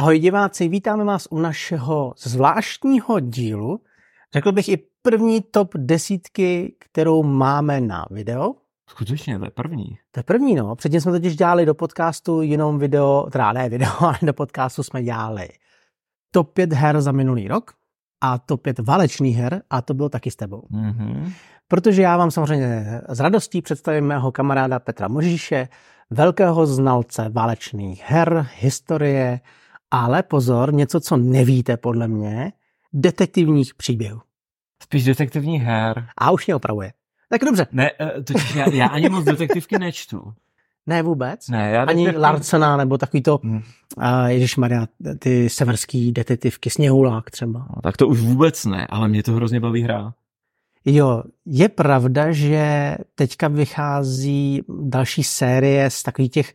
Ahoj diváci, vítáme vás u našeho zvláštního dílu. Řekl bych i první top desítky, kterou máme na video. Skutečně, to je první. To je první, no. Předtím jsme totiž dělali do podcastu jenom video, teda ne video, ale do podcastu jsme dělali top 5 her za minulý rok a top 5 válečných her a to bylo taky s tebou. Mm-hmm. Protože já vám samozřejmě s radostí představím mého kamaráda Petra Možíše, velkého znalce válečných her, historie, ale pozor, něco, co nevíte podle mě, detektivních příběhů. Spíš detektivní her. A už mě opravuje. Tak dobře. Ne, eh, totiž já, já ani moc detektivky nečtu. Ne vůbec? Ne, já Ani detektiv... Larsona, nebo takový to, Hm. uh, Maria, ty severský detektivky, Sněhulák třeba. No, tak to už vůbec ne, ale mě to hrozně baví hrát. Jo, je pravda, že teďka vychází další série z takových těch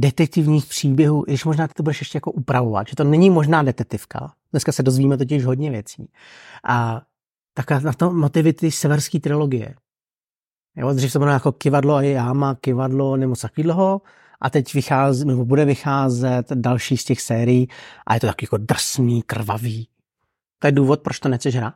detektivních příběhů, i když možná ty to budeš ještě jako upravovat, že to není možná detektivka. Dneska se dozvíme totiž hodně věcí. A takhle na to motivy ty severské trilogie. Jo, dřív se bylo jako kivadlo a jáma, kivadlo nebo takového. A teď vychází, nebo bude vycházet další z těch sérií a je to taky jako drsný, krvavý. To je důvod, proč to nechceš hrát?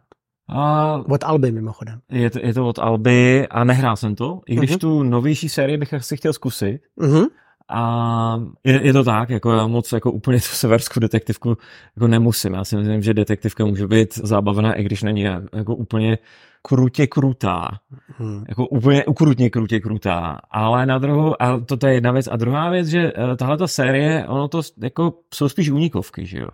A Od Alby mimochodem. je, to, je to od Alby a nehrál jsem to, i když Mhm. tu novější sérii bych asi chtěl zkusit. Mhm. A je, je to tak, jako já moc jako úplně tu severskou detektivku jako nemusím. Já si myslím, že detektivka může být zábavná, i když není jako úplně krutě krutá. Hmm. Jako úplně ukrutně krutě krutá. Ale na druhou, a to, to je jedna věc. A druhá věc, že eh, tahle ta série, ono to jako jsou spíš únikovky, že jo?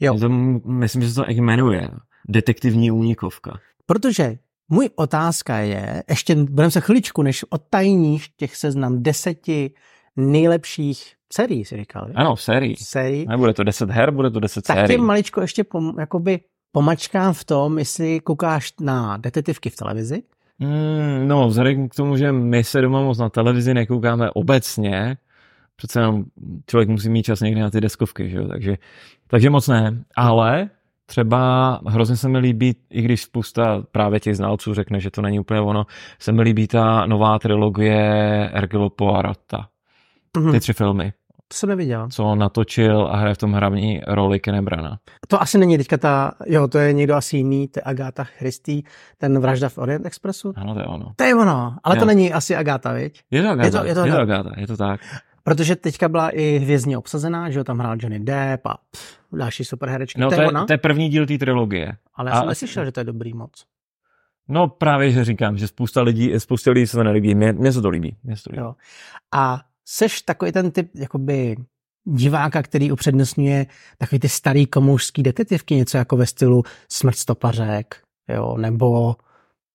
Jo. To, myslím, že se to tak jmenuje. Detektivní únikovka. Protože můj otázka je, ještě budeme se chviličku, než odtajníš těch seznam deseti nejlepších sérií, si říkal. že? Ano, sérii. Sérií. Nebude to 10 her, bude to 10 Tak tě sérií. maličko ještě pom, jakoby pomačkám v tom, jestli koukáš na detektivky v televizi. Mm, no, vzhledem k tomu, že my se doma moc na televizi nekoukáme obecně, přece jenom člověk musí mít čas někdy na ty deskovky, že jo? Takže, takže moc ne. Ale třeba hrozně se mi líbí, i když spousta právě těch znalců řekne, že to není úplně ono, se mi líbí ta nová trilogie Ergelo Poirota. Mhm. Ty tři filmy, To jsem neviděl. co on natočil a hraje v tom hlavní roli Kenneth Branagh. To asi není teďka ta, jo, to je někdo asi jiný, to je Agáta Christy, ten vražda v Orient Expressu. Ano, to je ono. To je ono, ale to Jo. není asi Agáta, viď? Je to Agatha, Je to- je to je to Agatha. Agatha, je to tak. Protože teďka byla i hvězdně obsazená, že jo, tam hrál Johnny Depp a pff, další superherečky. No, to to je je, ona, to je první díl té trilogie. ale já jsem a- neslyšel, že to je dobrý moc. No právě, že říkám, že spousta lidí, spousta lidí se to nelíbí. Mně, mně se to líbí. Mně se to líbí. Jo. A seš takový ten typ, jakoby diváka, který upřednostňuje takový ty starý komoušský detektivky, něco jako ve stylu Smrt stopařek, jo, nebo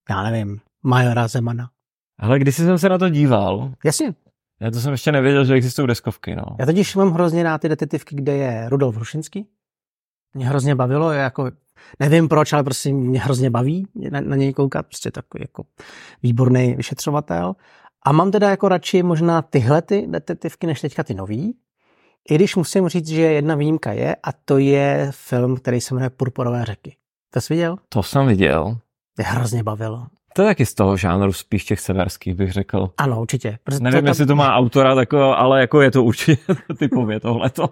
já nevím, Majora Zemana. Ale když jsem se na to díval, Jasně, já to jsem ještě nevěděl, že existují deskovky, no. já totiž mám hrozně rád ty detektivky, kde je Rudolf Hrušinský. Mě hrozně bavilo, je jako, nevím proč, ale prostě mě hrozně baví na, na něj koukat, prostě takový jako výborný vyšetřovatel. A mám teda jako radši možná tyhle ty detektivky, než teďka ty nový. I když musím říct, že jedna výjimka je, a to je film, který se jmenuje Purpurové řeky. To jsi viděl? To jsem viděl. Mě hrozně bavilo. To je taky z toho žánru spíš těch severských, bych řekl. Ano, určitě. Protože Nevím, to, jestli to má autora, tako, ale jako je to určitě typově tohleto.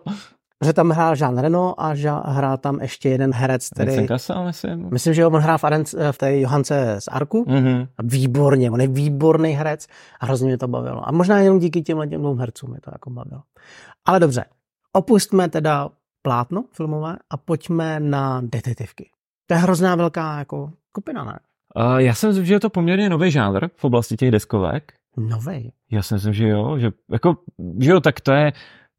Protože tam hrál Jean Reno a ža, hrál tam ještě jeden herec, který... Cassel, myslím. Myslím, že on hrál v, Arens, v té Johance z Arku. Mhm. A výborně, on je výborný herec a hrozně mě to bavilo. A možná jenom díky těm těm dvou hercům mě to jako bavilo. Ale dobře, opustme teda plátno filmové a pojďme na detektivky. To je hrozná velká jako skupina, ne? Uh, já si myslím, že je to poměrně nový žánr v oblasti těch deskovek. Novej. Já si myslím, že jo, že jako, že jo, tak to je,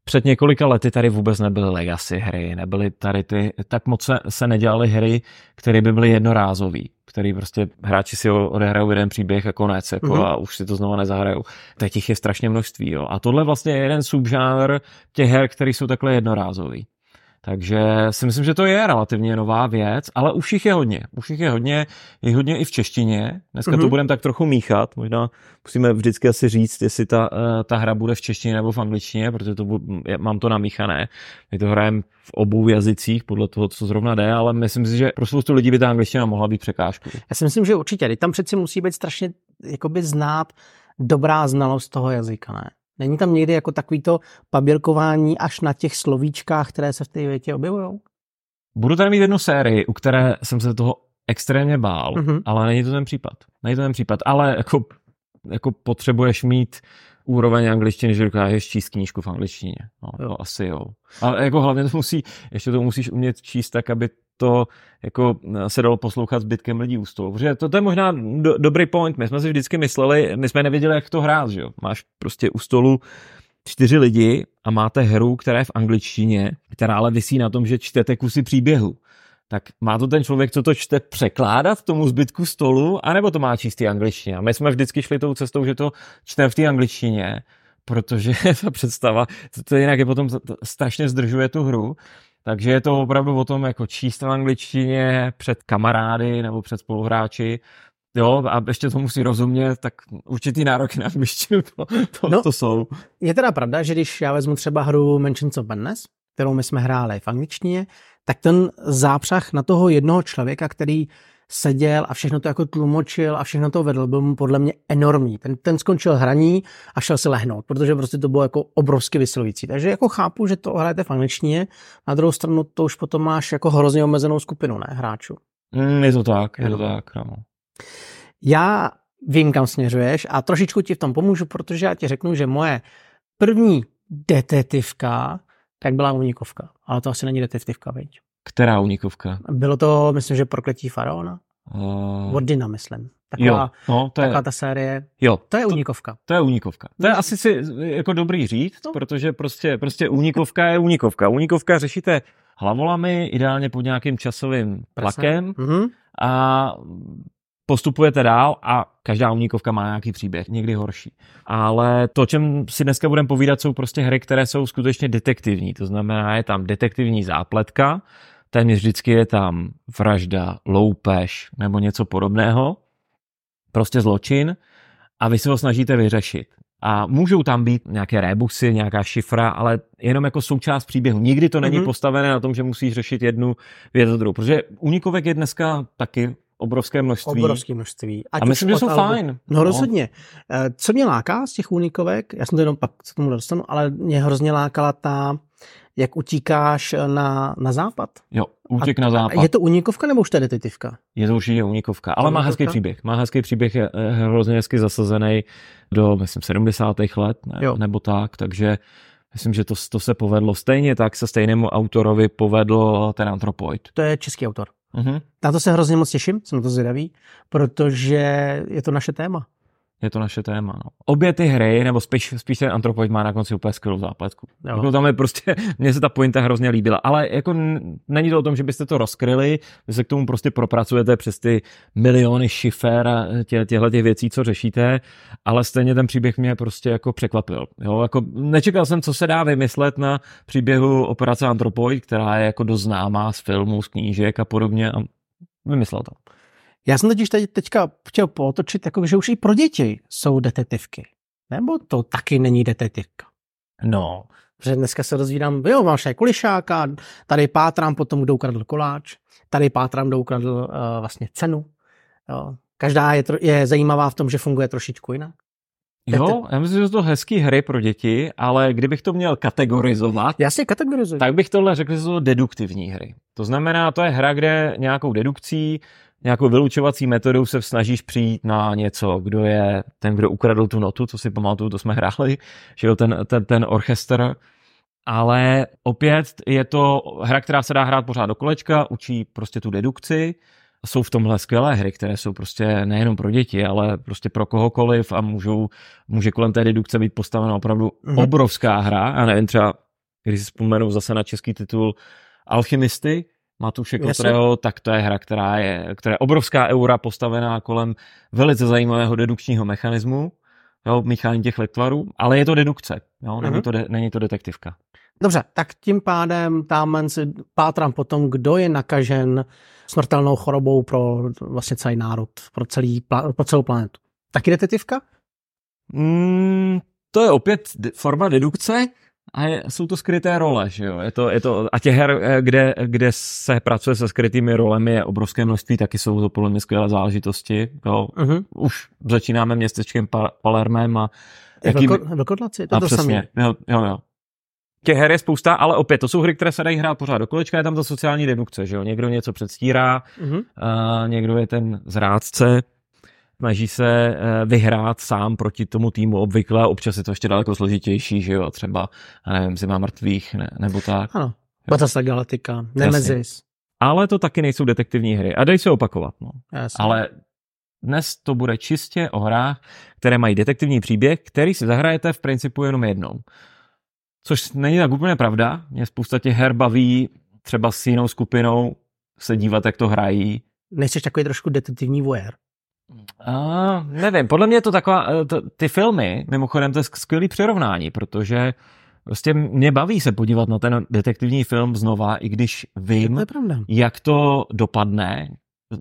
před několika lety tady vůbec nebyly legacy hry, nebyly tady ty, tak moc se, se nedělaly hry, které by byly jednorázové, který prostě hráči si odehrajou jeden příběh a konec, jako Mhm. mm-hmm. a už si to znova nezahrajou. Teď jich je strašně množství, jo. A tohle vlastně je jeden subžánr těch her, které jsou takhle jednorázový. Takže si myslím, že to je relativně nová věc, ale už jich je hodně. Už jich je hodně, je hodně i v češtině. Dneska mm-hmm. to Mhm. budeme tak trochu míchat. Možná musíme vždycky asi říct, jestli ta, eh, ta hra bude v češtině nebo v angličtině, protože to mám to namíchané. My to hrajeme v obou jazycích, podle toho, co zrovna jde, ale myslím si, že pro spoustu lidí by ta angličtina mohla být překážkou. Já si myslím, že určitě. Teď tam přeci musí být strašně jakoby znát dobrá znalost toho jazyka, ne? Není tam někdy jako takovýto paběrkování až na těch slovíčkách, které se v té větě objevují? Budu tady mít jednu sérii, u které jsem se toho extrémně bál, mm-hmm. ale není to ten případ. Není to ten případ, ale jako, jako potřebuješ mít úroveň angličtiny, že dokážeš číst knížku v angličtině. No, jo. to asi jo. Ale jako hlavně to musí, ještě to musíš umět číst tak, aby to jako se dalo poslouchat zbytkem lidí u stolu. Protože to, to je možná do, dobrý point. My jsme si vždycky mysleli, my jsme nevěděli, jak to hrát, že jo. Máš prostě u stolu čtyři lidi a máte hru, která je v angličtině, která ale vysí na tom, že čtete kusy příběhu. Tak má to ten člověk, co to čte, překládat tomu zbytku stolu, anebo to má čistý angličtině? A my jsme vždycky šli tou cestou, že to čteme v té angličtině, protože ta představa, to, to jinak je potom strašně zdržuje tu hru, takže je to opravdu o tom jako číst v angličtině před kamarády nebo před spoluhráči, Jo, a ještě to musí rozumět, tak určitý nároky na angličtinu to, to, no, to jsou. Je teda pravda, že když já vezmu třeba hru Mansions of Madness, kterou my jsme hráli v angličtině, tak ten zápřah na toho jednoho člověka, který seděl a všechno to jako tlumočil a všechno to vedl, byl mu podle mě enormní. Ten, ten skončil hraní a šel si lehnout, protože prostě to bylo jako obrovsky vysilující. Takže jako chápu, že to hrajete v angličtině, na druhou stranu to už potom máš jako hrozně omezenou skupinu, ne, hráčů. Mm, je to tak, je to tak, no. Já vím, kam směřuješ a trošičku ti v tom pomůžu, protože já ti řeknu, že moje první detektivka tak byla unikovka. Ale to asi není detektivka, veď? Která unikovka? Bylo to, myslím, že Prokletí faraona. Uh... Dina, myslím. Taková, jo, no, to je, taková ta série. Jo, to je unikovka. To, to je unikovka. To je asi si jako dobrý říct, no. protože prostě, prostě unikovka je unikovka. Unikovka řešíte hlavolami, ideálně pod nějakým časovým tlakem. Mm-hmm. A postupujete dál a každá únikovka má nějaký příběh, někdy horší. Ale to, čem si dneska budeme povídat, jsou prostě hry, které jsou skutečně detektivní. To znamená, je tam detektivní zápletka, téměř vždycky je tam vražda, loupež nebo něco podobného, prostě zločin a vy se ho snažíte vyřešit. A můžou tam být nějaké rebusy, nějaká šifra, ale jenom jako součást příběhu. Nikdy to není mm-hmm. postavené na tom, že musíš řešit jednu věc za druhou. Protože únikovek je dneska taky obrovské množství. Obrovské množství. Ať a myslím, že jsou albu. fajn. No rozhodně. No. Co mě láká z těch únikovek, já jsem to jenom pak se tomu dostanu, ale mě hrozně lákala ta, jak utíkáš na, na západ. Jo, útěk a, na západ. Je to unikovka nebo už to je detektivka? Je to určitě unikovka, ale má hezký příběh. Má hezký příběh, je hrozně hezky zasazený do, myslím, 70. let ne, jo. nebo tak, takže myslím, že to, to se povedlo. Stejně tak se stejnému autorovi povedl ten Anthropoid. To je český autor. Mm-hmm. Na to se hrozně moc těším, jsem to zvědavý, protože je to naše téma je to naše téma. No. Obě ty hry, nebo spíš, spíš ten Anthropoid má na konci úplně skvělou zápletku. Jako tam je prostě, mně se ta pointa hrozně líbila, ale jako není to o tom, že byste to rozkryli, vy se k tomu prostě propracujete přes ty miliony šifer a tě, těchto těch věcí, co řešíte, ale stejně ten příběh mě prostě jako překvapil. Jo? Jako nečekal jsem, co se dá vymyslet na příběhu Operace Anthropoid, která je jako dost známá z filmů, z knížek a podobně a vymyslel to. Já jsem totiž teď, teďka chtěl potočit, jako, že už i pro děti jsou detektivky. Nebo to taky není detektivka? No. Protože dneska se dozvídám, jo, máš tady kulišáka, tady pátrám potom, kdo ukradl koláč, tady pátrám, kdo ukradl uh, vlastně cenu. Jo. Každá je, tro, je zajímavá v tom, že funguje trošičku jinak. Jo, já myslím, že to hezký hry pro děti, ale kdybych to měl kategorizovat, Já si kategorizuji. tak bych tohle řekl, že jsou deduktivní hry. To znamená, to je hra, kde nějakou dedukcí nějakou vylučovací metodou se snažíš přijít na něco, kdo je ten, kdo ukradl tu notu, co si pamatuju, to jsme hráli, že jo, ten, ten, ten orchestr, ale opět je to hra, která se dá hrát pořád do kolečka, učí prostě tu dedukci, jsou v tomhle skvělé hry, které jsou prostě nejenom pro děti, ale prostě pro kohokoliv a můžou, může kolem té dedukce být postavena opravdu mm-hmm. obrovská hra. A nevím, třeba, když si vzpomenu zase na český titul Alchymisty, Matuše Kotreo, tak to je hra, která je, která je obrovská eura postavená kolem velice zajímavého dedukčního mechanismu, jo, míchání těch letvarů, ale je to dedukce, jo, není, mm-hmm. to de, není to detektivka. Dobře, tak tím pádem tam si pátrám potom, kdo je nakažen smrtelnou chorobou pro vlastně celý národ, pro, celý, pro celou planetu. Taky detektivka? Mm, to je opět forma dedukce, A je, jsou to skryté role, že jo? Je to, je to, a těch her, eh, kde, kde se pracuje se skrytými rolemi, je obrovské množství, taky jsou to podle mě skvělé záležitosti. Jo? Uh-huh. Už začínáme městečkem Palermem a jaký... Velkodlaci, to je to přesně, samé. Jo, jo, jo. Těch her je spousta, ale opět, to jsou hry, které se dají hrát pořád do kolečka, je tam ta sociální dedukce, že jo? Někdo něco předstírá, uh-huh. a někdo je ten zrádce, snaží se eh, vyhrát sám proti tomu týmu obvykle, občas je to ještě daleko složitější, že jo, třeba, nevím, zima mrtvých, ne, nebo tak. Ano, Battlestar Galactica, Nemesis. Ale to taky nejsou detektivní hry a dají se opakovat, no. Jasně. Ale dnes to bude čistě o hrách, které mají detektivní příběh, který si zahrajete v principu jenom jednou. Což není tak úplně pravda. Mě spousta těch her baví třeba s jinou skupinou se dívat, jak to hrají. Nejsi takový trošku detektivní voyeur? Uh, nevím, podle mě je to taková, eh, ty filmy, mimochodem to je skvělý přirovnání, protože prostě mě baví se podívat na ten detektivní film znova, i když vím, to jak to dopadne,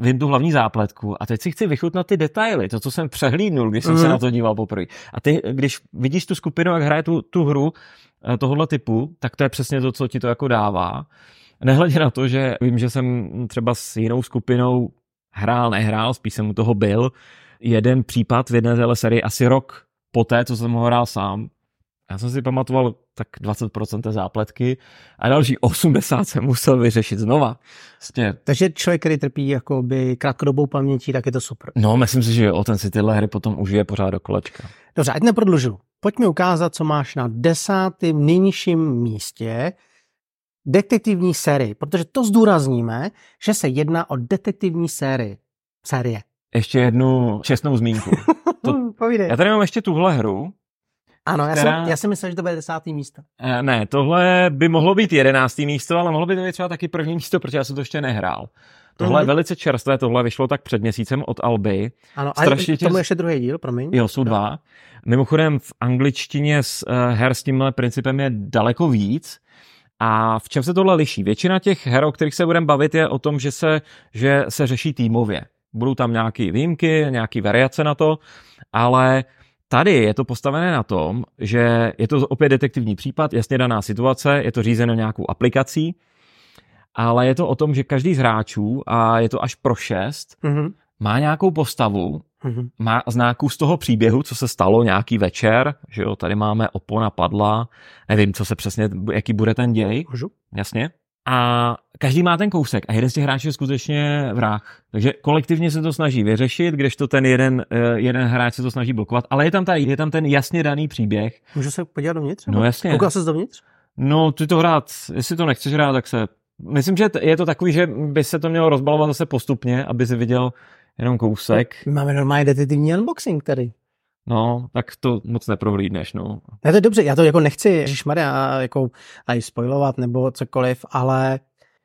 vím tu hlavní zápletku a teď si chci vychutnat ty detaily, to, co jsem přehlídnul, když jsem mm. se mhm. na to díval poprvé. A ty, když vidíš tu skupinu, jak hraje tu, tu hru eh, tohohle typu, tak to je přesně to, co ti to jako dává. Nehledě na to, že vím, že jsem třeba s jinou skupinou hrál, nehrál, spíš jsem u toho byl. Jeden případ v jedné téhle sérii asi rok poté, co jsem ho hrál sám. Já jsem si pamatoval tak 20% té zápletky a další 80 jsem musel vyřešit znova. Vlastně. Takže člověk, který trpí jakoby krátkodobou pamětí, tak je to super. No, myslím si, že jo, ten si tyhle hry potom užije pořád do kolečka. Dobře, ať neprodlužu. Pojď mi ukázat, co máš na desátém nejnižším místě detektivní sérii, protože to zdůrazníme, že se jedná o detektivní sérii. Série. Ještě jednu čestnou zmínku. To, Povídej. Já tady mám ještě tuhle hru. Ano, která... já, jsem, já jsem myslel, že to bude desátý místo. E, ne, tohle by mohlo být jedenáctý místo, ale mohlo by to být třeba taky první místo, protože já jsem to ještě nehrál. Tohle je velice čerstvé, tohle vyšlo tak před měsícem od Alby. Ano, Strašně a tomu ještě druhý díl, promiň. Jo, jsou dva. Mimochodem v angličtině s, uh, her s tímhle principem je daleko víc. A v čem se tohle liší? Většina těch her, o kterých se budeme bavit, je o tom, že se, že se řeší týmově. Budou tam nějaké výjimky, nějaké variace na to, ale tady je to postavené na tom, že je to opět detektivní případ, jasně daná situace, je to řízeno nějakou aplikací, ale je to o tom, že každý z hráčů, a je to až pro šest, mm-hmm. má nějakou postavu, mm-hmm. má znáku z toho příběhu, co se stalo nějaký večer, že jo, tady máme opona padla, nevím, co se přesně, jaký bude ten děj. Můžu? Jasně. A každý má ten kousek a jeden z těch hráčů je skutečně vrah. Takže kolektivně se to snaží vyřešit, kdežto ten jeden, eh, jeden hráč se to snaží blokovat, ale je tam, ta, je tam ten jasně daný příběh. Můžu se podívat dovnitř? No jasně. Koukal se dovnitř? No, ty to hrát, jestli to nechceš hrát, tak se... Myslím, že je to takový, že by se to mělo rozbalovat zase postupně, aby si viděl, jenom kousek. My máme normálně detektivní unboxing tady. No, tak to moc neprohlídneš, no. Ne, to je dobře, já to jako nechci, Maria, jako aj spoilovat nebo cokoliv, ale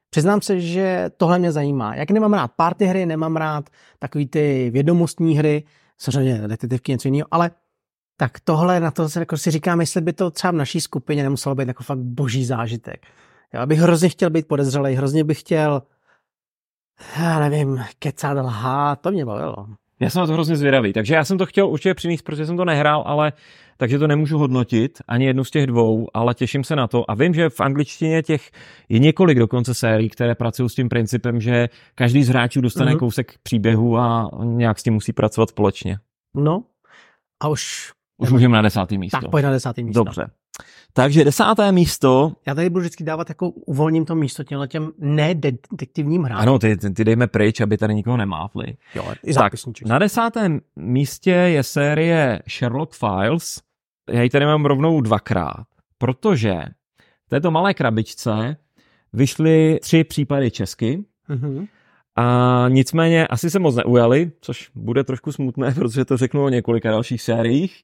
přiznám se, že tohle mě zajímá. Jak nemám rád party hry, nemám rád takový ty vědomostní hry, samozřejmě detektivky něco jiného, ale tak tohle na to se jako si říkám, jestli by to třeba v naší skupině nemuselo být jako fakt boží zážitek. Já bych hrozně chtěl být podezřelý, hrozně bych chtěl já nevím, kecat, lhát, to mě bavilo. Já jsem na to hrozně zvědavý, takže já jsem to chtěl určitě přinést, protože jsem to nehrál, ale takže to nemůžu hodnotit, ani jednu z těch dvou, ale těším se na to. A vím, že v angličtině těch je několik dokonce sérií, které pracují s tím principem, že každý z hráčů dostane mm-hmm. kousek příběhu a nějak s tím musí pracovat společně. No, a už... Už můžeme na desátý místo. Tak pojď na desátý místo. Dobře. Takže desáté místo. Já tady budu vždycky dávat jako uvolním to místo těmhle těm nedetektivním hrám. Ano, ty, ty, ty dejme pryč, aby tady nikoho nemávli. Jo, i tak, na desátém místě je série Sherlock Files. Já ji tady mám rovnou dvakrát, protože v této malé krabičce vyšly tři případy česky. Mm-hmm. A nicméně asi se moc neujali, což bude trošku smutné, protože to řeknu o několika dalších sériích.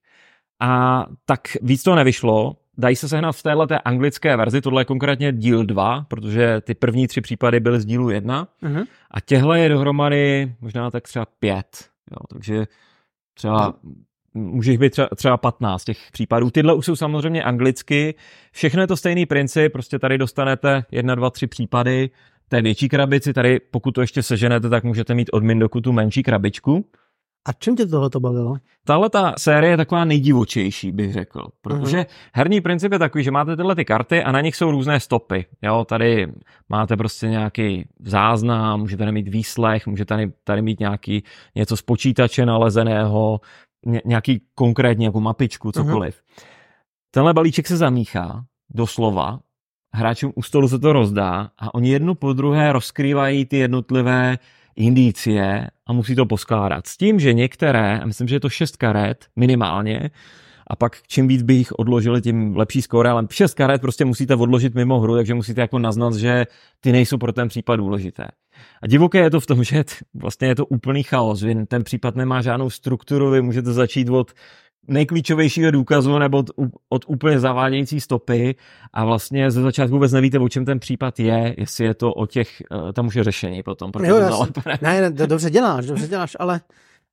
A tak víc to nevyšlo, dají se sehnat v téhle té anglické verzi, tohle je konkrétně díl 2, protože ty první tři případy byly z dílu 1 uh-huh. a těhle je dohromady možná tak třeba 5, jo, takže třeba může jich být třeba, třeba 15 těch případů. Tyhle už jsou samozřejmě anglicky, všechno je to stejný princip, prostě tady dostanete jedna, dva, tři případy, té větší krabici, tady pokud to ještě seženete, tak můžete mít od Mindoku tu menší krabičku, A čím tě tohle to bavilo? Tahle ta série je taková nejdivočejší, bych řekl. Protože uh-huh. herní princip je takový, že máte tyhle ty karty a na nich jsou různé stopy. Jo, tady máte prostě nějaký záznam, můžete tady mít výslech, můžete tady, tady mít nějaký něco z počítače nalezeného, ně, nějaký konkrétní jako mapičku, cokoliv. Uh-huh. Tenhle balíček se zamíchá, doslova, hráčům u stolu se to rozdá a oni jednu po druhé rozkrývají ty jednotlivé indicie a musí to poskládat. S tím, že některé, a myslím, že je to šest karet minimálně, a pak čím víc by jich odložili, tím lepší skóre, ale šest karet prostě musíte odložit mimo hru, takže musíte jako naznat, že ty nejsou pro ten případ důležité. A divoké je to v tom, že vlastně je to úplný chaos. Vy ten případ nemá žádnou strukturu, vy můžete začít od nejklíčovějšího důkazu nebo od, od úplně zavádějící stopy a vlastně ze začátku vůbec nevíte, o čem ten případ je, jestli je to o těch, eh, tam už je řešení potom. Jo, já ne, ne, dobře děláš, dobře děláš, ale...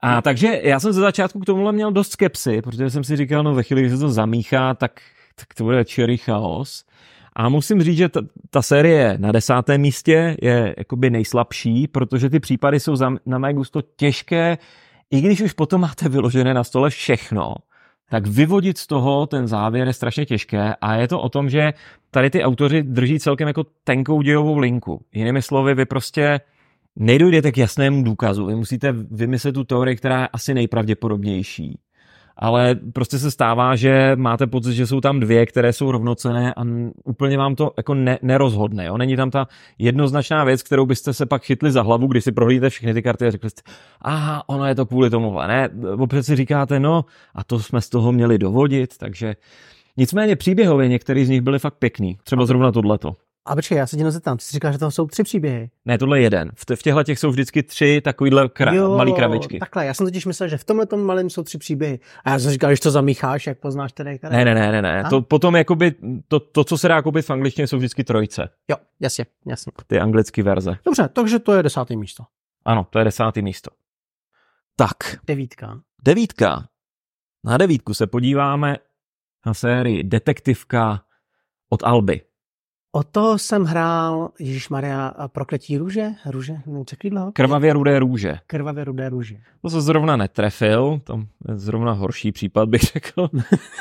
A takže já jsem ze začátku k tomuhle měl dost skepsy, protože jsem si říkal, no ve chvíli, kdy se to zamíchá, tak, tak to bude čirý chaos. A musím říct, že ta, ta série na desátém místě je jakoby nejslabší, protože ty případy jsou za, na mé gusto těžké, i když už potom máte vyložené na stole všechno, tak vyvodit z toho ten závěr je strašně těžké a je to o tom, že tady ty autoři drží celkem jako tenkou dějovou linku. Jinými slovy, vy prostě nejdojděte k jasnému důkazu. Vy musíte vymyslet tu teorii, která je asi nejpravděpodobnější ale prostě se stává, že máte pocit, že jsou tam dvě, které jsou rovnocené a úplně vám to jako ne, nerozhodne. Jo? Není tam ta jednoznačná věc, kterou byste se pak chytli za hlavu, když si prohlídíte všechny ty karty a řekli jste, aha, ono je to kvůli tomuhle. Ne, opět si říkáte, no a to jsme z toho měli dovodit, takže nicméně příběhově některý z nich byly fakt pěkný. Třeba zrovna tohleto. A počkej, já se tě zeptám, ty jsi říkal, že tam jsou tři příběhy. Ne, tohle je jeden. V, v těchto těch jsou vždycky tři takovýhle kra- jo, malý krabičky. Takhle, já jsem totiž myslel, že v tomhle tom malém jsou tři příběhy. A já jsem říkal, že to zamícháš, jak poznáš tedy které. Ne, ne, ne, ne, ne. To potom jakoby, to, to, co se dá koupit v angličtině, jsou vždycky trojce. Jo, jasně, jasně. Ty anglické verze. Dobře, takže to je desátý místo. Ano, to je desátý místo. Tak. Devítka. Devítka. Na devítku se podíváme na sérii Detektivka od Alby. O to jsem hrál, Ježíš Maria, prokletí růže? Růže? Čeklidlo? Krvavě rudé růže. Krvavě rudé růže. To se zrovna netrefil, to je zrovna horší případ, bych řekl.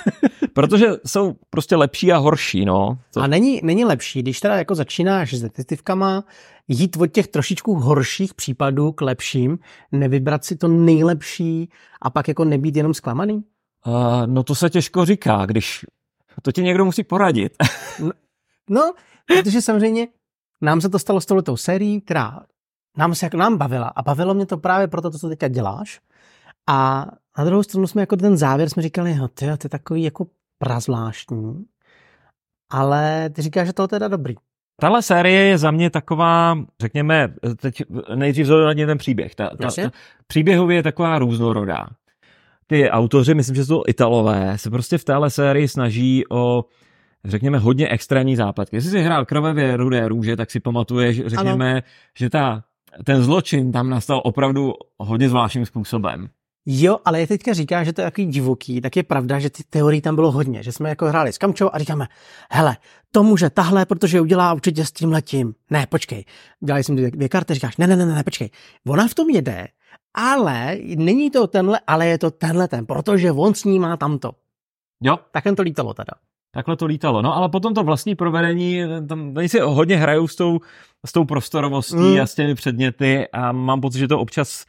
Protože jsou prostě lepší a horší, no. To... A není, není lepší, když teda jako začínáš s detektivkama, jít od těch trošičku horších případů k lepším, nevybrat si to nejlepší a pak jako nebýt jenom zklamaný? Uh, no to se těžko říká, když to ti někdo musí poradit. No, protože samozřejmě nám se to stalo s touhletou sérií, která nám se jako nám bavila a bavilo mě to právě proto, to, co teďka děláš. A na druhou stranu jsme jako ten závěr jsme říkali, no ty, to je takový jako prazvláštní, ale ty říkáš, že to je teda dobrý. Tahle série je za mě taková, řekněme, teď nejdřív zohledně ten příběh. Ta, ta, ta, příběhově je taková různorodá. Ty autoři, myslím, že jsou Italové, se prostě v téhle sérii snaží o řekněme, hodně extrémní zápletky. Jestli jsi hrál krvavě rudé růže, tak si pamatuješ, řekněme, ano. že ta, ten zločin tam nastal opravdu hodně zvláštním způsobem. Jo, ale je teďka říká, že to je takový divoký, tak je pravda, že ty teorii tam bylo hodně, že jsme jako hráli s Kamčou a říkáme, hele, to může tahle, protože udělá určitě s tím letím. Ne, počkej, dělali jsme dvě, dvě karty, říkáš, ne, ne, ne, ne, počkej, ona v tom jede, ale není to tenhle, ale je to tenhle ten, protože on s ní má tamto. Jo. Tak to lítalo teda. Takhle to lítalo. No ale potom to vlastní provedení, tam oni si hodně hrajou s tou, s tou prostorovostí mm. a s těmi předměty a mám pocit, že to občas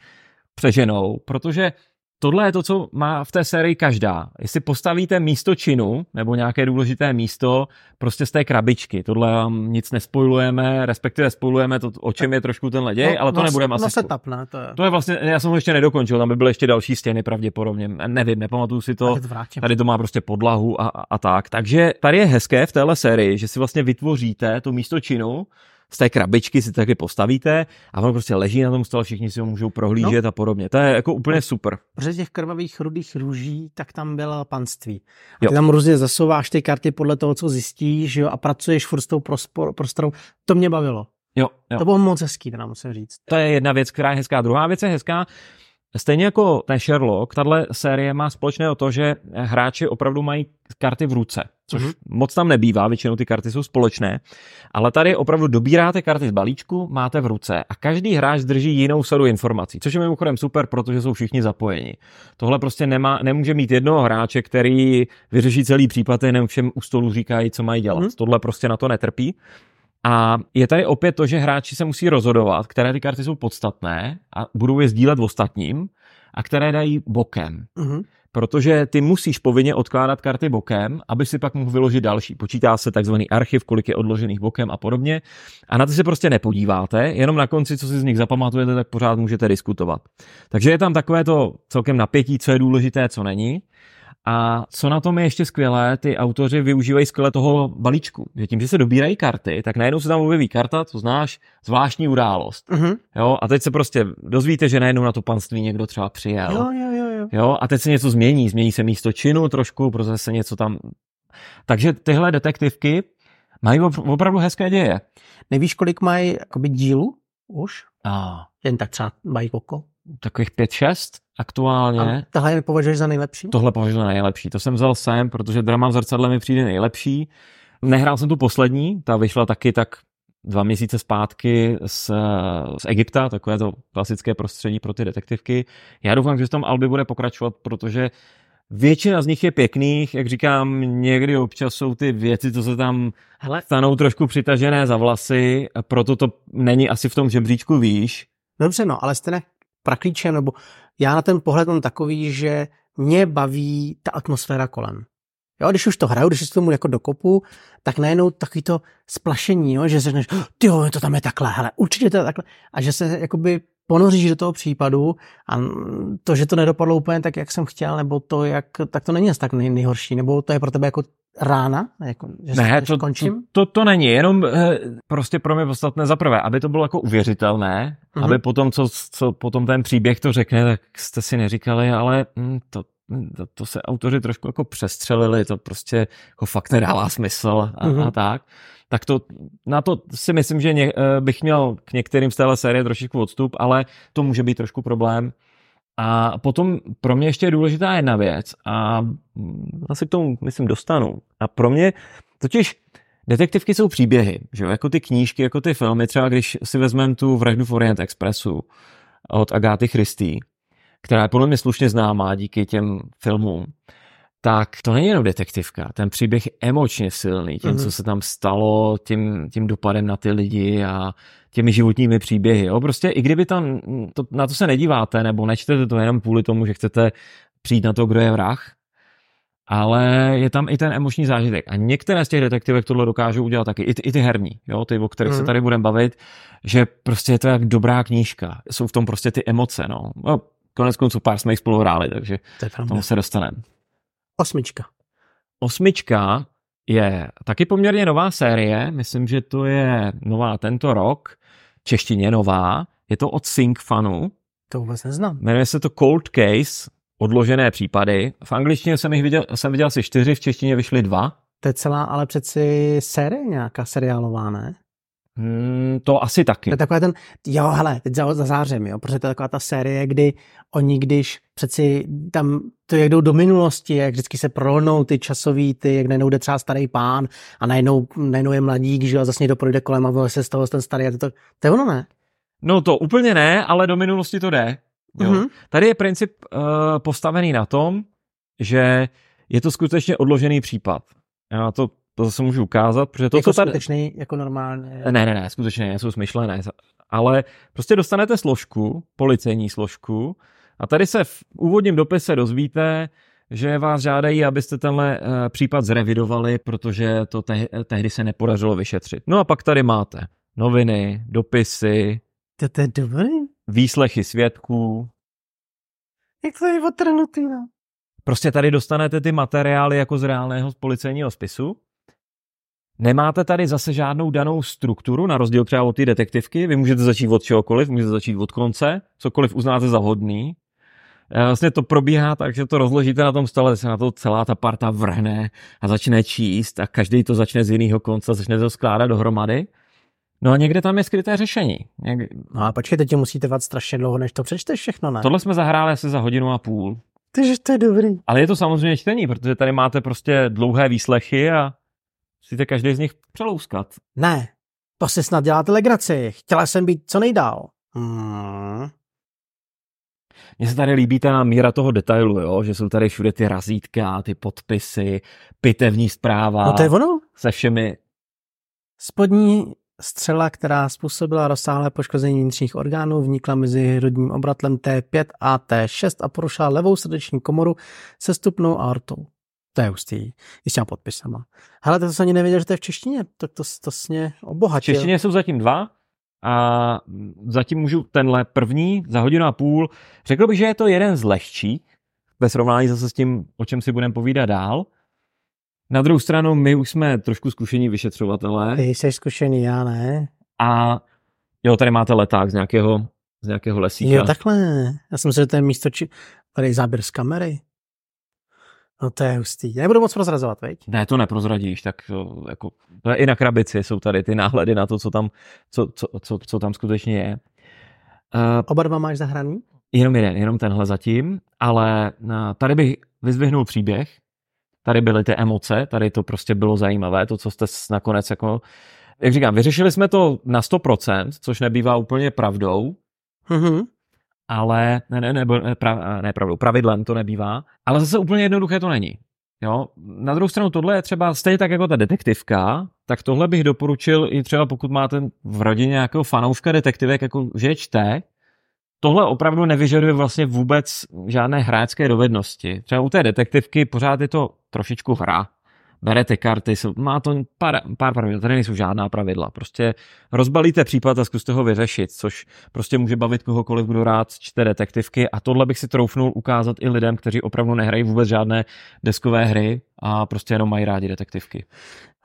přeženou, protože tohle je to, co má v té sérii každá. Jestli postavíte místo činu nebo nějaké důležité místo prostě z té krabičky, tohle vám nic nespojujeme, respektive spojujeme to, o čem je trošku ten děj, no, ale to no, nebudeme no, asi... Setup, ne? To je... to je vlastně, já jsem ho ještě nedokončil, tam by byly ještě další stěny pravděpodobně, nevím, nepamatuju si to, tady to má prostě podlahu a, a, a tak. Takže tady je hezké v téhle sérii, že si vlastně vytvoříte to místo činu, z té krabičky si taky postavíte a on prostě leží na tom stole, všichni si ho můžou prohlížet no. a podobně. To je jako úplně super. Protože těch krvavých rudých růží, tak tam bylo panství. A ty tam různě zasouváš ty karty podle toho, co zjistíš jo, a pracuješ furt s tou prostorou. To mě bavilo. Jo, jo. To bylo moc hezký, teda musím říct. To je jedna věc, která je hezká. Druhá věc je hezká, Stejně jako ten Sherlock, tahle série má společného to, že hráči opravdu mají karty v ruce což mm-hmm. moc tam nebývá, většinou ty karty jsou společné, ale tady opravdu dobíráte karty z balíčku, máte v ruce a každý hráč drží jinou sadu informací, což je mimochodem super, protože jsou všichni zapojeni. Tohle prostě nemá, nemůže mít jednoho hráče, který vyřeší celý případ, jenom všem u stolu říkají, co mají dělat. Mm-hmm. Tohle prostě na to netrpí. A je tady opět to, že hráči se musí rozhodovat, které ty karty jsou podstatné a budou je sdílet ostatním a které dají bokem. Mm-hmm. Protože ty musíš povinně odkládat karty bokem, aby si pak mohl vyložit další. Počítá se takzvaný archiv, kolik je odložených bokem a podobně. A na ty se prostě nepodíváte, jenom na konci, co si z nich zapamatujete, tak pořád můžete diskutovat. Takže je tam takové to celkem napětí, co je důležité, co není. A co na tom je ještě skvělé, ty autoři využívají skvěle toho balíčku. Že tím, že se dobírají karty, tak najednou se tam objeví karta, to znáš, zvláštní událost. Uh-huh. Jo, a teď se prostě dozvíte, že najednou na to panství někdo třeba přijel. Jo, jo, jo, jo. jo a teď se něco změní, změní se místo činu trošku, protože se něco tam... Takže tyhle detektivky mají opravdu hezké děje. Nevíš, kolik mají dílů už? A. Jen tak třeba mají oko? Takových pět, šest aktuálně. A tohle považuješ za nejlepší? Tohle považuji za nejlepší. To jsem vzal sem, protože drama v zrcadle mi přijde nejlepší. Nehrál jsem tu poslední, ta vyšla taky tak dva měsíce zpátky z, z Egypta, takové to klasické prostředí pro ty detektivky. Já doufám, že v tom Albi bude pokračovat, protože Většina z nich je pěkných, jak říkám, někdy občas jsou ty věci, co se tam Hele. stanou trošku přitažené za vlasy, proto to není asi v tom žebříčku výš. Dobře, no, ale jste ne praklíčem, nebo já na ten pohled mám takový, že mě baví ta atmosféra kolem. Jo, když už to hraju, když si tomu jako dokopu, tak najednou takový to splašení, jo, že řekneš, ty jo, to tam je takhle, hele, určitě to je takhle. A že se jakoby ponoříš do toho případu a to, že to nedopadlo úplně tak, jak jsem chtěl, nebo to, jak, tak to není tak nej, nejhorší, nebo to je pro tebe jako rána, jako, že ne, to, končím? To, to, to není, jenom eh, prostě pro mě podstatné za prvé, aby to bylo jako uvěřitelné, mm-hmm. aby potom, co, co potom ten příběh to řekne, tak jste si neříkali, ale hm, to, to, to se autoři trošku jako přestřelili, to prostě jako fakt nedává smysl a, mm-hmm. a tak. Tak to, na to si myslím, že ně, eh, bych měl k některým z téhle série trošičku odstup, ale to může být trošku problém. A potom pro mě ještě je důležitá jedna věc a asi k tomu, myslím, dostanu. A pro mě totiž detektivky jsou příběhy, že jo? jako ty knížky, jako ty filmy, třeba když si vezmeme tu Vraždu v Orient Expressu od Agáty Christy, která je podle mě slušně známá díky těm filmům, tak to není jenom detektivka. Ten příběh je emočně silný, tím, mm-hmm. co se tam stalo, tím, tím dopadem na ty lidi a těmi životními příběhy. Jo? Prostě i kdyby tam to, na to se nedíváte, nebo nečtete to jenom kvůli tomu, že chcete přijít na to, kdo je vrah, ale je tam i ten emoční zážitek. A některé z těch detektivek tohle dokážou udělat taky, i ty, i ty herní, jo? ty, o kterých mm. se mhm. tady budeme bavit, že prostě je to jak dobrá knížka. Jsou v tom prostě ty emoce. No. no konec konců pár jsme jich spolu hráli, takže to tomu se dostaneme. Osmička. Osmička je taky poměrně nová série, myslím, že to je nová tento rok, češtině nová, je to od Syncfanu. To vůbec neznám. Jmenuje se to Cold Case, odložené případy. V angličtině jsem jich viděl, jsem viděl asi čtyři, v češtině vyšly dva. To je celá ale přeci série nějaká seriálová, ne? Hmm, to asi taky. To je takový ten, jo, hele, teď za, za zářem, jo, protože to je taková ta série, kdy oni, když přeci tam, to jak jdou do minulosti, jak vždycky se prolnou ty časový, ty, jak najednou jde třeba starý pán a najednou, najednou je mladík, že jo, a zase někdo projde kolem a se z toho ten starý, a to, to, to je ono, ne? No to úplně ne, ale do minulosti to jde. Jo. Mm-hmm. Tady je princip uh, postavený na tom, že je to skutečně odložený případ. Já to to zase můžu ukázat, protože to, jako co tady... skutečný, jako normálně... Ne, ne, ne, skutečně nejsou smyšlené, ale prostě dostanete složku, policejní složku, a tady se v úvodním dopise dozvíte, že vás žádají, abyste tenhle uh, případ zrevidovali, protože to te- tehdy se nepodařilo vyšetřit. No a pak tady máte noviny, dopisy, to, to je dobrý. výslechy svědků. Jak to je otrnutý, no? Prostě tady dostanete ty materiály jako z reálného policejního spisu Nemáte tady zase žádnou danou strukturu, na rozdíl třeba od té detektivky. Vy můžete začít od čehokoliv, můžete začít od konce, cokoliv uznáte za vhodný. E, vlastně to probíhá tak, že to rozložíte na tom stole, se na to celá ta parta vrhne a začne číst a každý to začne z jiného konce, začne to skládat dohromady. No a někde tam je skryté řešení. Někde... No a počkej, teď musíte vat strašně dlouho, než to přečteš všechno, ne? Tohle jsme zahráli asi za hodinu a půl. Takže to je dobrý. Ale je to samozřejmě čtení, protože tady máte prostě dlouhé výslechy a musíte každý z nich přelouskat. Ne, to si snad děláte legraci. Chtěla jsem být co nejdál. Hmm. Mně se tady líbí ta míra toho detailu, jo? že jsou tady všude ty razítka, ty podpisy, pitevní zpráva. No to je ono. Se všemi. Spodní střela, která způsobila rozsáhlé poškození vnitřních orgánů, vnikla mezi hrudním obratlem T5 a T6 a porušila levou srdeční komoru se stupnou aortou. To je hustý. I s těma podpisama. Hele, to jsem ani nevěděl, že to je v češtině. Tak to, to sně obohatil. V češtině jsou zatím dva a zatím můžu tenhle první za hodinu a půl. Řekl bych, že je to jeden z lehčích ve srovnání zase s tím, o čem si budeme povídat dál. Na druhou stranu, my už jsme trošku zkušení vyšetřovatelé. Ty jsi zkušený, já ne. A jo, tady máte leták z nějakého, z nějakého lesíka. Jo, takhle. Já jsem myslel, že to je místo, či... tady je záběr z kamery. No to je hustý. Nebudu moc prozrazovat, veď? Ne, to neprozradíš, tak to, jako, to je i na krabici jsou tady ty náhledy na to, co tam, co, co, co, co tam skutečně je. Uh, Oba dva máš zahraný? Jenom jeden, jenom tenhle zatím, ale uh, tady bych vyzvihnul příběh, tady byly ty emoce, tady to prostě bylo zajímavé, to, co jste nakonec jako, jak říkám, vyřešili jsme to na 100%, což nebývá úplně pravdou, mm-hmm ale ne, ne, ne, ne, pra, ne pravdou, pravidlem to nebývá, ale zase úplně jednoduché to není. Jo? Na druhou stranu tohle je třeba stejně tak jako ta detektivka, tak tohle bych doporučil i třeba pokud máte v rodině nějakého fanouška detektivek, jako že čte, tohle opravdu nevyžaduje vlastně vůbec žádné hráčské dovednosti. Třeba u té detektivky pořád je to trošičku hra, berete karty, má to pár, pár pravidel, tady nejsou žádná pravidla. Prostě rozbalíte případ a zkuste ho vyřešit, což prostě může bavit kohokoliv, kdo rád čte detektivky a tohle bych si troufnul ukázat i lidem, kteří opravdu nehrají vůbec žádné deskové hry a prostě jenom mají rádi detektivky.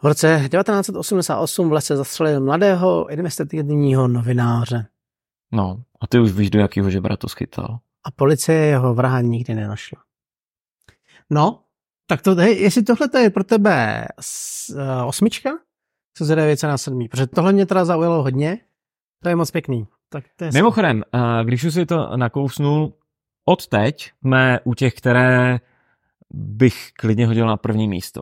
V roce 1988 v lese zastřelil mladého investigativního novináře. No, a ty už víš, do jakého žebra to schytal. A policie jeho vraha nikdy nenašla. No, tak to, hej, jestli tohle je pro tebe uh, osmička, co se věce na sedmý, protože tohle mě teda zaujalo hodně, to je moc pěkný. Tak to je Mimochodem, uh, když už si to nakousnul, od teď jsme u těch, které bych klidně hodil na první místo.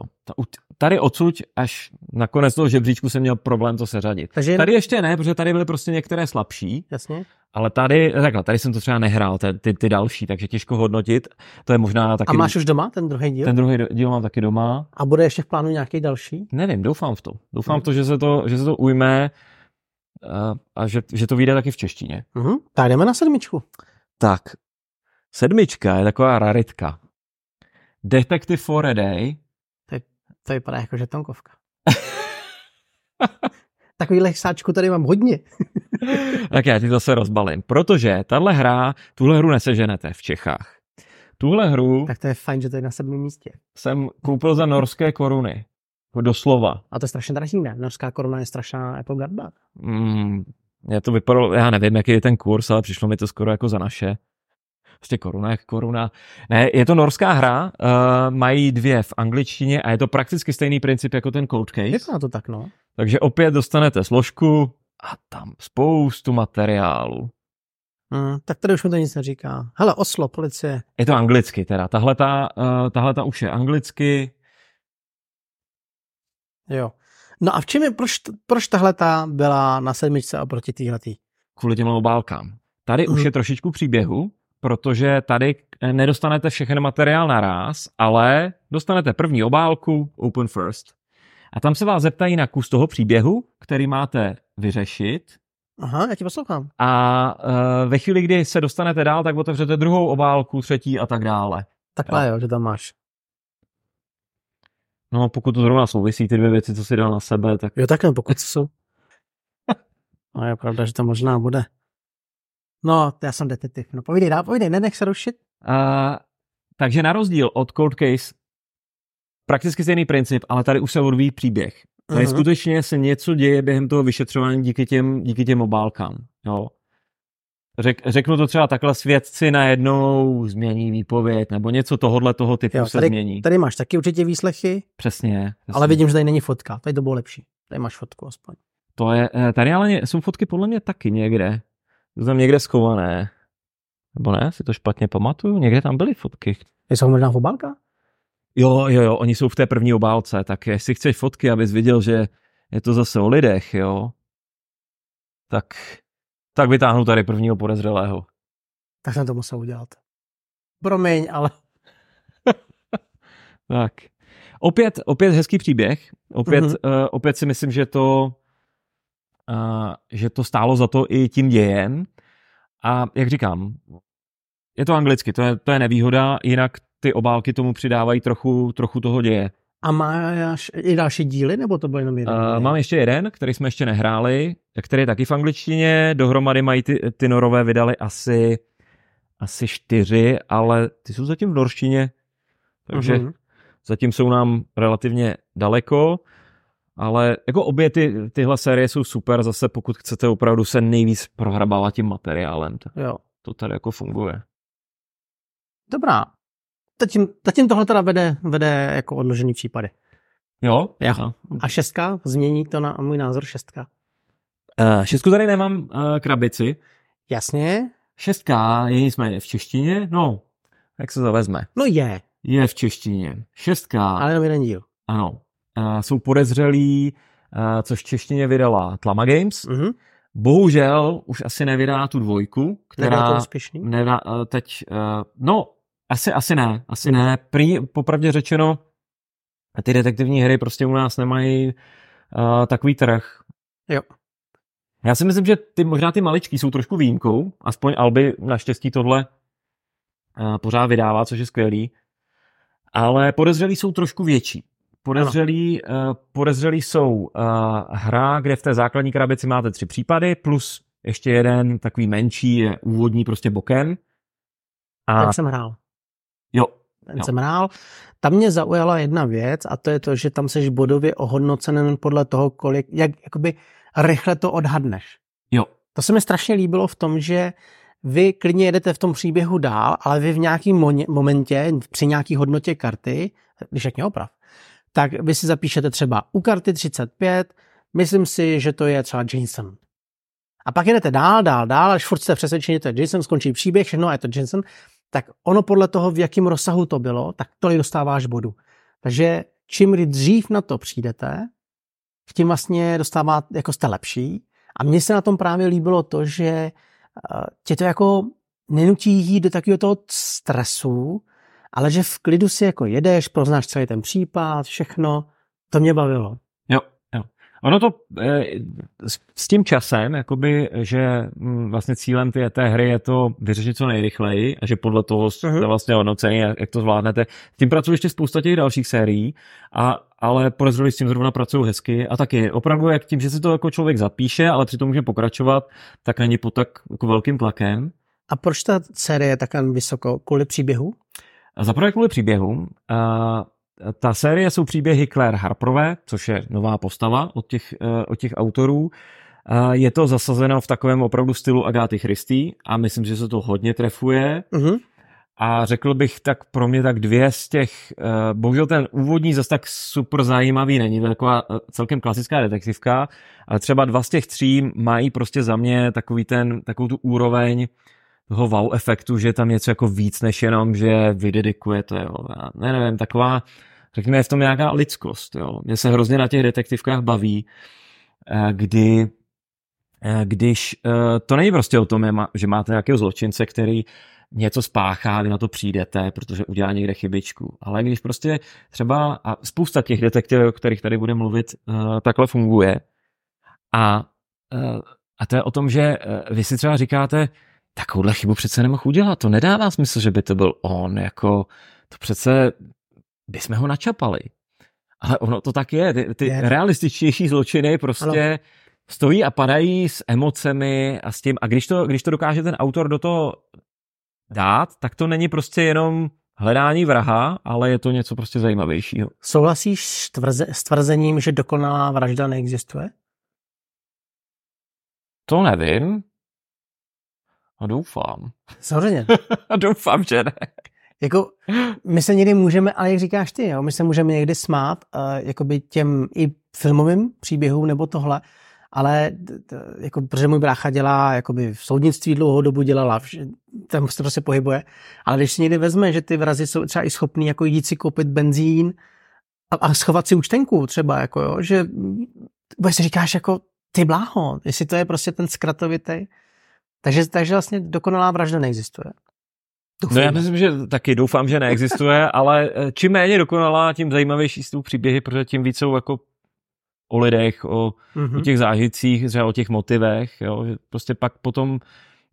Tady odsud až na konec toho žebříčku jsem měl problém to seřadit. Takže... Tady ještě ne, protože tady byly prostě některé slabší. Jasně. Ale tady, takhle, tady jsem to třeba nehrál, ty, ty, ty další, takže těžko hodnotit. To je možná taky... A máš už doma ten druhý díl? Ten druhý díl mám taky doma. A bude ještě v plánu nějaký další? Nevím, doufám v to. Doufám hmm. v to, že se to, že se to ujme a, a že, že to vyjde taky v češtině. Hmm. Tak jdeme na sedmičku. Tak, sedmička je taková raritka. Detective for a Day. To, je, to vypadá jako žetonkovka. Takovýhle sáčku tady mám hodně. tak já ti to se rozbalím, protože tahle hra, tuhle hru neseženete v Čechách. Tuhle hru... Tak to je fajn, že to je na sedmém místě. Jsem koupil za norské koruny. Doslova. A to je strašně drahý, ne? Norská koruna je strašná Apple Gardback. Mm, já to vypadalo, já nevím, jaký je ten kurz, ale přišlo mi to skoro jako za naše prostě koruna jak koruna. Ne, je to norská hra, uh, mají dvě v angličtině a je to prakticky stejný princip jako ten Code Case. Je to na to tak, no. Takže opět dostanete složku a tam spoustu materiálu. Hmm, tak tady už mi to nic neříká. Hele, Oslo, policie. Je to anglicky teda. Tahle ta, uh, tahle ta už je anglicky. Jo. No a v čem je, proč, proč tahle ta byla na sedmičce oproti téhletý? Kvůli těm obálkám. Tady hmm. už je trošičku příběhu, protože tady eh, nedostanete všechny materiál naraz, ale dostanete první obálku Open First. A tam se vás zeptají na kus toho příběhu, který máte vyřešit. Aha, já ti poslouchám. A uh, ve chvíli, kdy se dostanete dál, tak otevřete druhou obálku, třetí a tak dále. Takhle jo, jo že tam máš. No, pokud to zrovna souvisí ty dvě věci, co si dal na sebe, tak... Jo, takhle, pokud jsou. no je pravda, že to možná bude. No, já jsem detektiv. No povídej, dá, povídej, nenech se rušit. Uh, takže na rozdíl od Cold Case, prakticky stejný princip, ale tady už se odvíjí příběh. Tady uh-huh. skutečně se něco děje během toho vyšetřování díky těm, díky těm obálkám. Jo. Řek, řeknu to třeba takhle, svědci najednou změní výpověď, nebo něco tohohle toho typu jo, se tady, změní. Tady máš taky určitě výslechy. Přesně, přesně. Ale vidím, že tady není fotka, tady to bylo lepší. Tady máš fotku aspoň. To je, eh, tady ale jsou fotky podle mě taky někde. To tam někde schované. Nebo ne, si to špatně pamatuju, někde tam byly fotky. Jsou možná v obálkách? Jo, jo, jo, oni jsou v té první obálce, tak jestli chceš fotky, abys viděl, že je to zase o lidech, jo, tak, tak vytáhnu tady prvního podezřelého. Tak jsem to musel udělat. Promiň, ale... tak. Opět, opět hezký příběh. Opět, mm-hmm. uh, opět si myslím, že to, že to stálo za to i tím dějem. A jak říkám, je to anglicky, to je, to je nevýhoda, jinak ty obálky tomu přidávají trochu, trochu toho děje. A máš i další díly, nebo to byl jenom jeden? Uh, mám ještě jeden, který jsme ještě nehráli, který je taky v angličtině. Dohromady mají ty, ty norové vydali asi, asi čtyři, ale ty jsou zatím v norštině, takže uh-huh. zatím jsou nám relativně daleko. Ale jako obě ty, tyhle série jsou super, zase pokud chcete opravdu se nejvíc prohrabávat tím materiálem. To, jo. to tady jako funguje. Dobrá. Zatím, zatím tohle teda vede, vede jako odložený případy. Jo? jo. A šestka? Změní to na můj názor šestka? Uh, šestku tady nemám uh, krabici. Jasně. Šestka je nicméně v češtině. No, jak se to vezme? No je. Je v češtině. Šestka. Ale jenom jeden díl. Ano. Uh, jsou podezřelí, uh, což v češtině vydala Tlama Games. Uh-huh. Bohužel už asi nevydá tu dvojku, která... Nebyl to úspěšný? Nevydá, uh, teď, uh, no, asi, asi ne, asi ne. Prý, popravdě řečeno, ty detektivní hry prostě u nás nemají uh, takový trh. Jo. Já si myslím, že ty, možná ty maličky jsou trošku výjimkou, aspoň Alby naštěstí tohle uh, pořád vydává, což je skvělý, ale podezřelí jsou trošku větší. Podezřelí, uh, podezřelí jsou uh, hra, kde v té základní krabici máte tři případy, plus ještě jeden takový menší, je úvodní prostě bokem. A... Jak jsem hrál. Jo. Ten jo. jsem hrál. Tam mě zaujala jedna věc a to je to, že tam seš bodově ohodnocen podle toho, kolik, jak jakoby rychle to odhadneš. Jo. To se mi strašně líbilo v tom, že vy klidně jedete v tom příběhu dál, ale vy v nějakém momentě, při nějaký hodnotě karty, když jak mě oprav, tak vy si zapíšete třeba u karty 35, myslím si, že to je třeba Jason. A pak jedete dál, dál, dál, až furt jste přesvědčeni, to je Jason, skončí příběh, všechno a je to Jason tak ono podle toho, v jakém rozsahu to bylo, tak tolik dostáváš bodu. Takže čím dřív na to přijdete, tím vlastně dostává, jako jste lepší. A mně se na tom právě líbilo to, že eh, tě to jako nenutí jít do takového toho stresu, ale že v klidu si jako jedeš, poznáš celý ten případ, všechno. To mě bavilo. Ono to eh, s tím časem, jakoby, že hm, vlastně cílem té, té hry je to vyřešit co nejrychleji a že podle toho uh-huh. vlastně hodnocení, jak to zvládnete. Tím pracuji ještě spousta těch dalších sérií, a, ale podezřelí s tím zrovna pracují hezky a taky opravdu jak tím, že si to jako člověk zapíše, ale přitom může pokračovat, tak není pod tak jako velkým tlakem. A proč ta série je tak vysoko? Kvůli příběhu? Za prvé kvůli příběhu. A ta série jsou příběhy Claire Harperové, což je nová postava od těch, eh, od těch autorů. Je to zasazeno v takovém opravdu stylu Agáty Christy a myslím, že se to hodně trefuje. Uh-huh. A řekl bych tak pro mě tak dvě z těch, eh, bohužel ten úvodní zase tak super zajímavý není, to je taková eh, celkem klasická detektivka, ale třeba dva z těch tří mají prostě za mě takový ten, takovou tu úroveň toho wow efektu, že je tam něco jako víc, než jenom, že vy dedikujete, jo. Ne, nevím, taková, řekněme, je v tom nějaká lidskost, jo. Mě se hrozně na těch detektivkách baví, eh, kdy eh, když eh, to není prostě o tom, že máte nějakého zločince, který něco spáchá, vy na to přijdete, protože udělá někde chybičku. Ale když prostě třeba, a spousta těch detektivů, o kterých tady bude mluvit, takhle funguje. A, a to je o tom, že vy si třeba říkáte, takovouhle chybu přece nemohl udělat. To nedává smysl, že by to byl on. Jako, to přece bychom ho načapali. Ale ono to tak je. Ty, ty je. realističtější zločiny prostě ano. stojí a padají s emocemi a s tím. A když to, když to dokáže ten autor do toho dát, tak to není prostě jenom hledání vraha, ale je to něco prostě zajímavějšího. Souhlasíš s, tvrze, s tvrzením, že dokonalá vražda neexistuje? To nevím. A doufám. Samozřejmě. A doufám, že ne. Jako, my se někdy můžeme, ale jak říkáš ty, jo, my se můžeme někdy smát uh, jakoby těm i filmovým příběhům nebo tohle, ale jako, protože můj brácha dělá jakoby v soudnictví dlouhou dobu dělala, tam se prostě pohybuje, ale když si někdy vezme, že ty vrazy jsou třeba i schopný jako jít si koupit benzín a, a schovat si účtenku třeba, jako jo, že vůbec si říkáš jako ty bláho, jestli to je prostě ten zkratovitý. Takže, takže vlastně dokonalá vražda neexistuje. Doufám. No já myslím, že taky doufám, že neexistuje, ale eh, čím méně dokonalá, tím zajímavější jsou příběhy, protože tím víc jsou jako o lidech, o, mm-hmm. o těch zážitcích, třeba o těch motivech, jo, prostě pak potom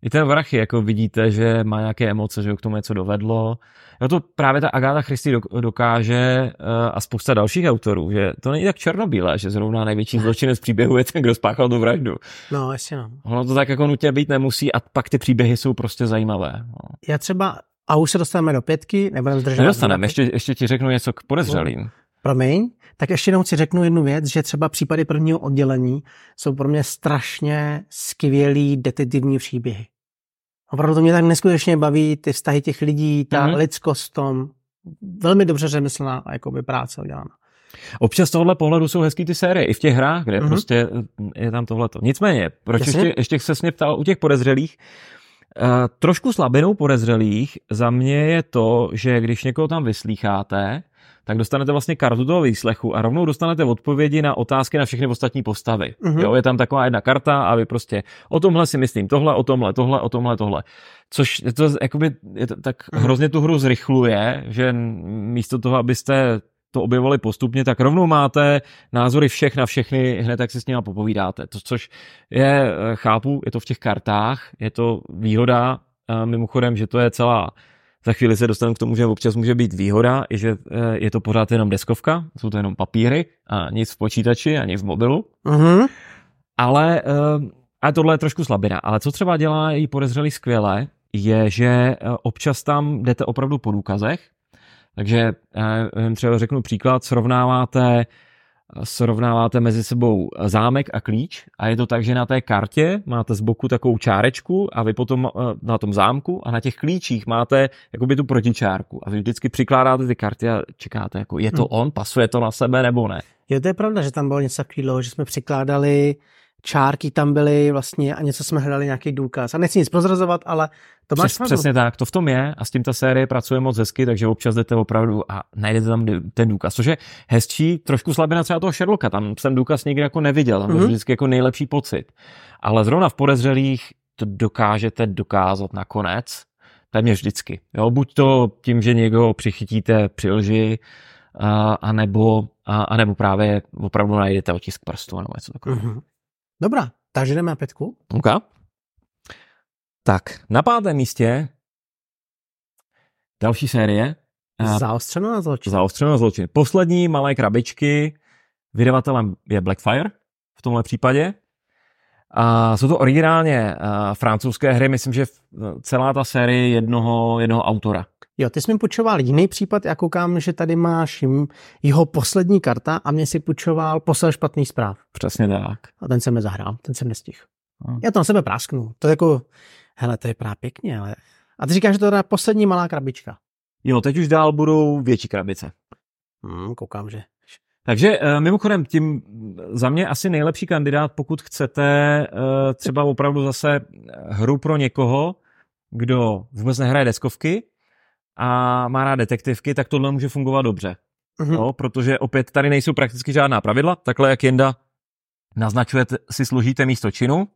i ten vrachy, jako vidíte, že má nějaké emoce, že ho k tomu něco dovedlo. Jo, to právě ta Agáta Christy dokáže eh, a spousta dalších autorů, že to není tak černobílé, že zrovna největší zločinec příběhu je ten, kdo spáchal tu vraždu. No, jasně no. Ono to tak jako nutně být nemusí a pak ty příběhy jsou prostě zajímavé. No. Já třeba, a už se dostaneme do pětky, nebudeme zdržovat. Nedostaneme, ještě, ještě ti řeknu něco k podezřelým. Promiň, tak ještě jednou si řeknu jednu věc, že třeba případy prvního oddělení jsou pro mě strašně skvělý detektivní příběhy. Opravdu to mě tak neskutečně baví, ty vztahy těch lidí, ta mm-hmm. lidskost tom, velmi dobře řemeslná jakoby práce udělána. Občas tohle pohledu jsou hezký ty série, i v těch hrách, kde mm-hmm. prostě je tam tohleto. Nicméně, proč ještě, ještě se mě ptal u těch podezřelých, Uh, trošku slabinou podezřelých za mě je to, že když někoho tam vyslýcháte, tak dostanete vlastně kartu toho výslechu a rovnou dostanete odpovědi na otázky na všechny ostatní postavy. Mm-hmm. Jo, je tam taková jedna karta a vy prostě o tomhle si myslím tohle, o tomhle, tohle, o tomhle, tohle. Což je to, jakoby, je to, tak mm-hmm. hrozně tu hru zrychluje, že místo toho, abyste to objevovali postupně, tak rovnou máte názory všech na všechny, hned tak si s nimi popovídáte. To, což je, eh, chápu, je to v těch kartách, je to výhoda, mimochodem, že to je celá za chvíli se dostanu k tomu, že občas může být výhoda, i že eh, je to pořád jenom deskovka, jsou to jenom papíry a nic v počítači ani v mobilu. Uh-huh. Ale eh, a tohle je trošku slabina. Ale co třeba dělá i podezřelý skvěle, je, že eh, občas tam jdete opravdu po důkazech. Takže třeba řeknu příklad, srovnáváte srovnáváte mezi sebou zámek a klíč a je to tak, že na té kartě máte z boku takovou čárečku a vy potom eh, na tom zámku a na těch klíčích máte jakoby tu protičárku a vy vždycky přikládáte ty karty a čekáte, jako je to hmm. on, pasuje to na sebe nebo ne. Jo, to je pravda, že tam bylo něco takového, že jsme přikládali čárky tam byly vlastně a něco jsme hledali nějaký důkaz. A nechci nic prozrazovat, ale to máš Přes, Přesně tak, to v tom je a s tím ta série pracuje moc hezky, takže občas jdete opravdu a najdete tam ten důkaz. Což je hezčí, trošku slabina třeba toho Sherlocka, tam jsem důkaz nikdy jako neviděl, tam mm-hmm. vždycky jako nejlepší pocit. Ale zrovna v podezřelých to dokážete dokázat nakonec, téměř vždycky. Jo, buď to tím, že někoho přichytíte při lži, a, a, nebo, a, a nebo právě opravdu najdete otisk prstu nebo něco takového. Mm-hmm. Dobrá, takže jdeme na pětku. Okay. Tak, na pátém místě další série. Zaostřeno na zločin. Zaostřeno na zločin. Poslední malé krabičky. Vydavatelem je Blackfire v tomhle případě. A jsou to originálně francouzské hry, myslím, že celá ta série jednoho, jednoho autora. Jo, ty jsi mi půjčoval jiný případ, já koukám, že tady máš jeho poslední karta a mě si půjčoval posel špatný zpráv. Přesně tak. A ten jsem nezahrál, ten jsem nestihl. Hmm. Já to na sebe prásknu. To je jako, hele, to je právě pěkně, ale... A ty říkáš, že to je poslední malá krabička. Jo, teď už dál budou větší krabice. Hmm, koukám, že takže eh, mimochodem, tím za mě asi nejlepší kandidát, pokud chcete eh, třeba opravdu zase hru pro někoho, kdo vůbec nehraje deskovky a má rád detektivky, tak tohle může fungovat dobře. Mm-hmm. No, protože opět tady nejsou prakticky žádná pravidla, takhle jak Jenda naznačuje, si složíte místo činu.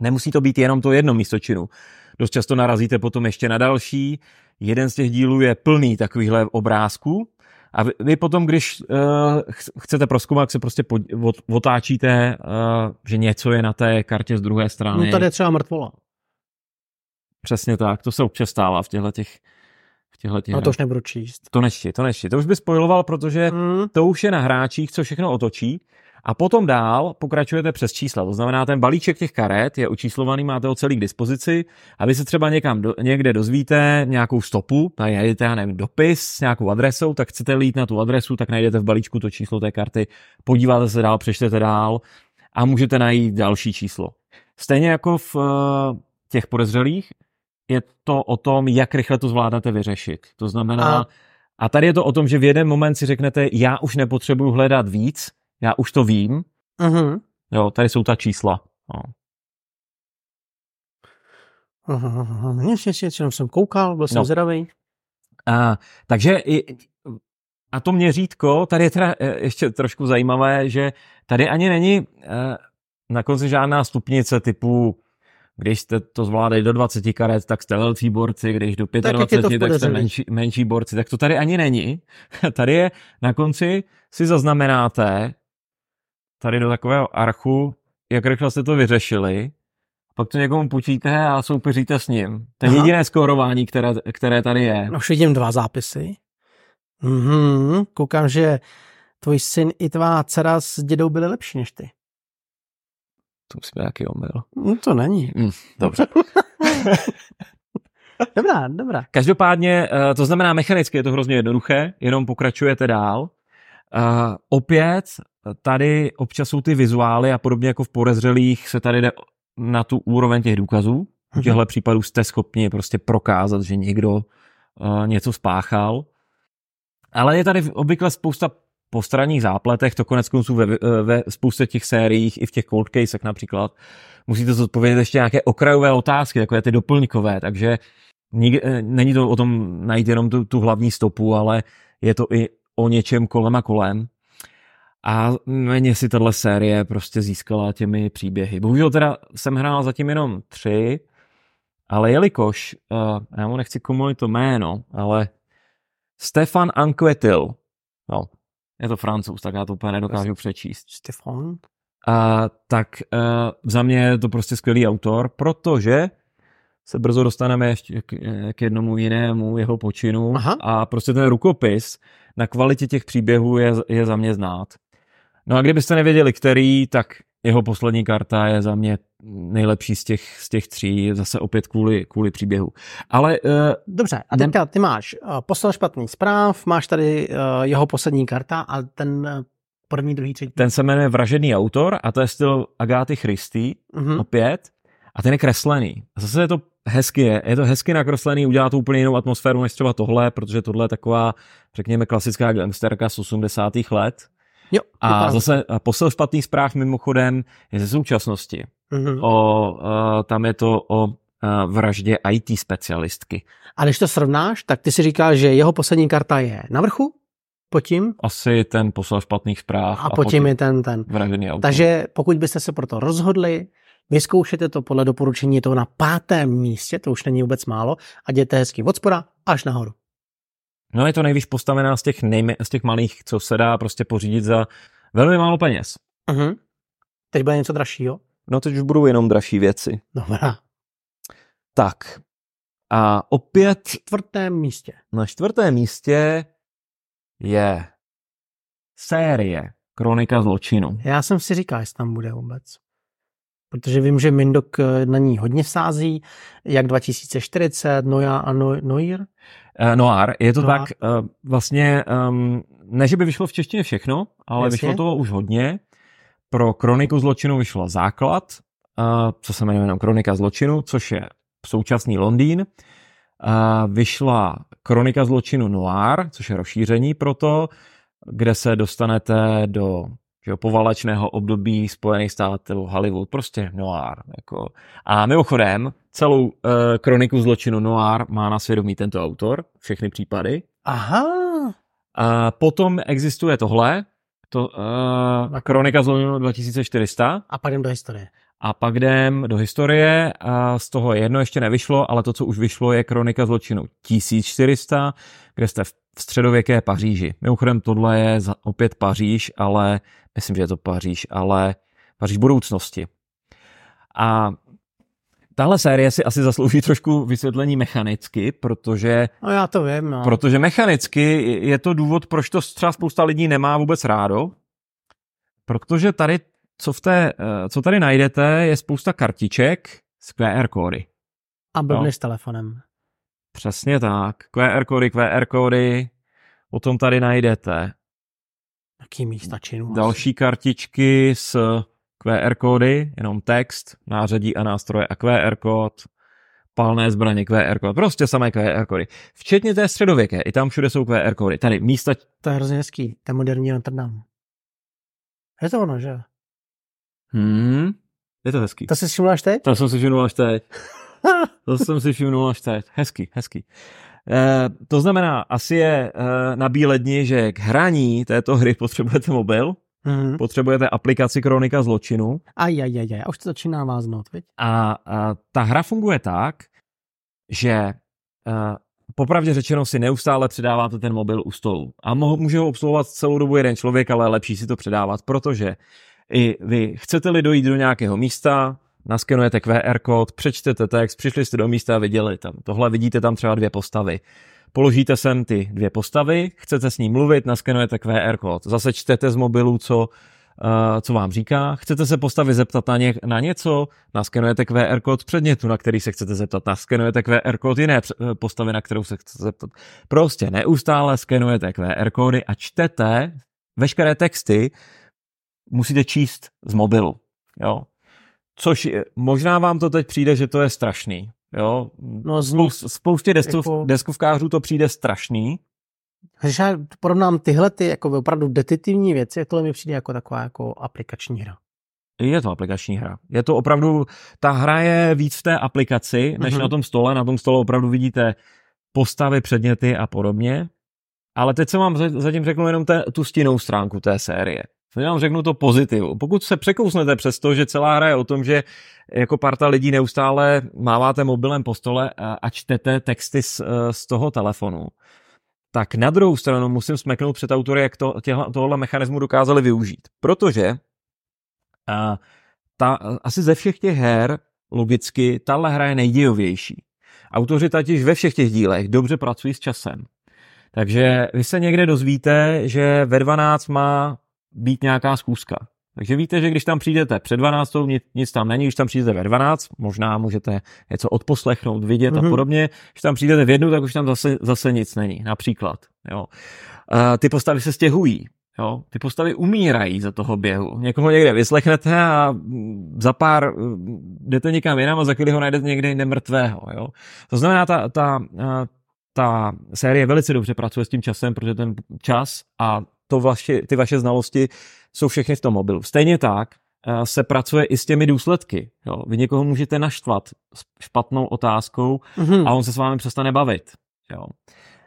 Nemusí to být jenom to jedno místo činu. Dost často narazíte potom ještě na další. Jeden z těch dílů je plný takovýchhle obrázků, a vy, vy potom, když uh, chcete proskoumat, se prostě pod, od, otáčíte, uh, že něco je na té kartě z druhé strany. No tady je třeba mrtvola. Přesně tak, to se občas stává v těchto těch v těchto těch. No to už nebudu číst. To nešti, to nešti. To už by spojiloval, protože hmm. to už je na hráčích, co všechno otočí. A potom dál pokračujete přes čísla. To znamená, ten balíček těch karet je učíslovaný, máte ho celý k dispozici. A vy se třeba někam do, někde dozvíte nějakou stopu, tady najdete, já nevím, dopis s nějakou adresou, tak chcete jít na tu adresu, tak najdete v balíčku to číslo té karty, podíváte se dál, přečtete dál a můžete najít další číslo. Stejně jako v uh, těch podezřelých, je to o tom, jak rychle to zvládáte vyřešit. To znamená, a, a tady je to o tom, že v jeden moment si řeknete, já už nepotřebuji hledat víc, já už to vím, uh-huh. Jo, tady jsou ta čísla. No. Ještě jsem koukal, byl jsem no. zvědavý. A, takže i, a to měřítko, tady je teda e, ještě trošku zajímavé, že tady ani není e, na konci žádná stupnice typu když jste to zvládli do 20 karet, tak jste velcí borci, když do 25, tak, tak jste menší, menší borci. Tak to tady ani není. Tady je na konci si zaznamenáte tady do takového archu, jak rychle jste to vyřešili, pak to někomu půjčíte a soupeříte s ním. To je jediné skórování, které, které tady je. No, vidím dva zápisy. Mhm, koukám, že tvůj syn i tvá dcera s dědou byli lepší než ty. To musí být nějaký omyl. No to není. Mm, dobře. dobrá, dobrá. Každopádně, eh, to znamená mechanicky, je to hrozně jednoduché, jenom pokračujete dál. Uh, opět tady občas jsou ty vizuály a podobně jako v podezřelých se tady jde na tu úroveň těch důkazů. V mhm. těchto případů jste schopni prostě prokázat, že někdo uh, něco spáchal. Ale je tady obvykle spousta postranních zápletech, to konec konců ve, ve spoustě těch sériích, i v těch cold casech například, musíte zodpovědět ještě nějaké okrajové otázky, takové ty doplňkové, takže nik, eh, není to o tom najít jenom tu, tu hlavní stopu, ale je to i o něčem kolem a kolem. A méně si tahle série prostě získala těmi příběhy. Bohužel teda jsem hrál zatím jenom tři, ale jelikož, uh, já mu nechci komulit to jméno, ale Stefan Anquetil, no, je to francouz, tak já to úplně nedokážu přečíst. Stefan? A, tak uh, za mě je to prostě skvělý autor, protože se brzo dostaneme ještě k, k jednomu jinému jeho počinu Aha. a prostě ten rukopis na kvalitě těch příběhů je, je za mě znát. No a kdybyste nevěděli, který, tak jeho poslední karta je za mě nejlepší z těch, z těch tří, zase opět kvůli, kvůli příběhu. Ale... Uh, Dobře, a teďka ty máš uh, poslal špatný zpráv, máš tady uh, jeho poslední karta a ten uh, první, druhý, třetí. Ten se jmenuje Vražený autor a to je styl Agáty Christy, uh-huh. opět. A ten je kreslený. A zase je to hezky, je, je to hezky nakreslený, udělá to úplně jinou atmosféru než třeba tohle, protože tohle je taková, řekněme, klasická gangsterka z 80. let. Jo, a zase posel špatných zpráv mimochodem je ze současnosti. Mm-hmm. O, uh, tam je to o uh, vraždě IT specialistky. A když to srovnáš, tak ty si říkal, že jeho poslední karta je na vrchu, tím? Asi ten posel špatných zpráv. A, a tím je ten, ten. Vražený auto. Takže pokud byste se pro to rozhodli, vyzkoušete to podle doporučení, je to na pátém místě, to už není vůbec málo, a jděte hezky od spoda až nahoru. No je to nejvíc postavená z těch, nejme, z těch malých, co se dá prostě pořídit za velmi málo peněz. Uh-huh. Teď bude něco dražšího? No teď už budou jenom dražší věci. Dobrá. Tak. A opět... Na čtvrtém místě. Na čtvrtém místě je série Kronika zločinu. Já jsem si říkal, jestli tam bude vůbec protože vím, že Mindok eh, na ní hodně sází, jak 2040, Noja a no, Noir. Uh, Noir, je to Noir. tak, uh, vlastně, um, ne, že by vyšlo v češtině všechno, ale Jasně. vyšlo toho už hodně. Pro Kroniku zločinu vyšla základ, uh, co se jmenuje jenom Kronika zločinu, což je současný Londýn. Uh, vyšla Kronika zločinu Noir, což je rozšíření pro to, kde se dostanete do že povalačného období Spojených států, Hollywood, prostě noir. Jako. A mimochodem, celou uh, kroniku zločinu noir má na svědomí tento autor, všechny případy. Aha. A potom existuje tohle, to, uh, kronika zločinu 2400. A pak jdem do historie. A pak jdem do historie a z toho jedno ještě nevyšlo, ale to, co už vyšlo, je kronika zločinu 1400, kde jste v středověké Paříži. Mimochodem tohle je opět Paříž, ale myslím, že je to Paříž, ale Paříž budoucnosti. A tahle série si asi zaslouží trošku vysvětlení mechanicky, protože... No já to vím, no. Protože mechanicky je to důvod, proč to třeba spousta lidí nemá vůbec rádo, protože tady, co, v té, eh, co tady najdete, je spousta kartiček z QR kódy. A blbny no. s telefonem. Přesně tak. QR kódy, QR kódy, potom tady najdete Jaký místa činu? Další kartičky s QR kódy, jenom text, nářadí a nástroje a QR kód, palné zbraně, QR kód, prostě samé QR kódy. Včetně té středověké, i tam všude jsou QR kódy. Tady místa... To je hrozně hezký, je moderní Notre Dame. Je to ono, že? Hmm, je to hezký. To jsi všiml až teď? To jsem si všimnul až teď. to jsem si všimnul až teď. Hezký, hezký. E, to znamená, asi je e, na bílé dni, že k hraní této hry potřebujete mobil, mm-hmm. potřebujete aplikaci Kronika zločinu. Ajajajaj, už to začíná váznout, viď? A, a ta hra funguje tak, že e, popravdě řečeno si neustále předáváte ten mobil u stolu. A může ho obsluhovat celou dobu jeden člověk, ale lepší si to předávat, protože i vy chcete-li dojít do nějakého místa, naskenujete QR kód, přečtete text, přišli jste do místa a viděli tam. Tohle vidíte tam třeba dvě postavy. Položíte sem ty dvě postavy, chcete s ní mluvit, naskenujete QR kód. Zase čtete z mobilu, co, uh, co vám říká. Chcete se postavy zeptat na, ně, na něco, naskenujete QR kód předmětu, na který se chcete zeptat. Naskenujete QR kód jiné eh, postavy, na kterou se chcete zeptat. Prostě neustále skenujete QR kódy a čtete veškeré texty, musíte číst z mobilu. Jo? Což je, možná vám to teď přijde, že to je strašný. Jo? No, Spou- spoustě deskov, jako... deskovkářů to přijde strašný. Když já porovnám tyhle ty jako opravdu detektivní věci, jak tohle mi přijde jako taková jako aplikační hra. Je to aplikační hra. Je to opravdu, ta hra je víc v té aplikaci, než mm-hmm. na tom stole. Na tom stole opravdu vidíte postavy, předměty a podobně. Ale teď jsem vám zatím řeknu jenom te, tu stinnou stránku té série. Já vám řeknu to pozitivu. Pokud se překousnete přes to, že celá hra je o tom, že jako parta lidí neustále máváte mobilem po stole a čtete texty z, z toho telefonu, tak na druhou stranu musím smeknout před autory, jak to, těhle, tohle mechanismu dokázali využít. Protože a, ta, asi ze všech těch her logicky tahle hra je nejdějovější. Autoři totiž ve všech těch dílech dobře pracují s časem. Takže vy se někde dozvíte, že ve 12 má být nějaká zkouška. Takže víte, že když tam přijdete před 12, nic, nic tam není, když tam přijdete ve 12, možná můžete něco odposlechnout, vidět mm-hmm. a mhm. podobně. Když tam přijdete v jednu, tak už tam zase, zase nic není, například. Jo. Uh, ty postavy se stěhují. Jo, ty postavy umírají za toho běhu. Někoho někde vyslechnete a za pár jdete někam jinam a za chvíli ho najdete někde jinde mrtvého. Jo. To znamená, ta, ta, ta série velice dobře pracuje s tím časem, protože ten čas a to vaši, ty vaše znalosti jsou všechny v tom mobilu. Stejně tak uh, se pracuje i s těmi důsledky. Jo. Vy někoho můžete naštvat s špatnou otázkou mm-hmm. a on se s vámi přestane bavit. Jo.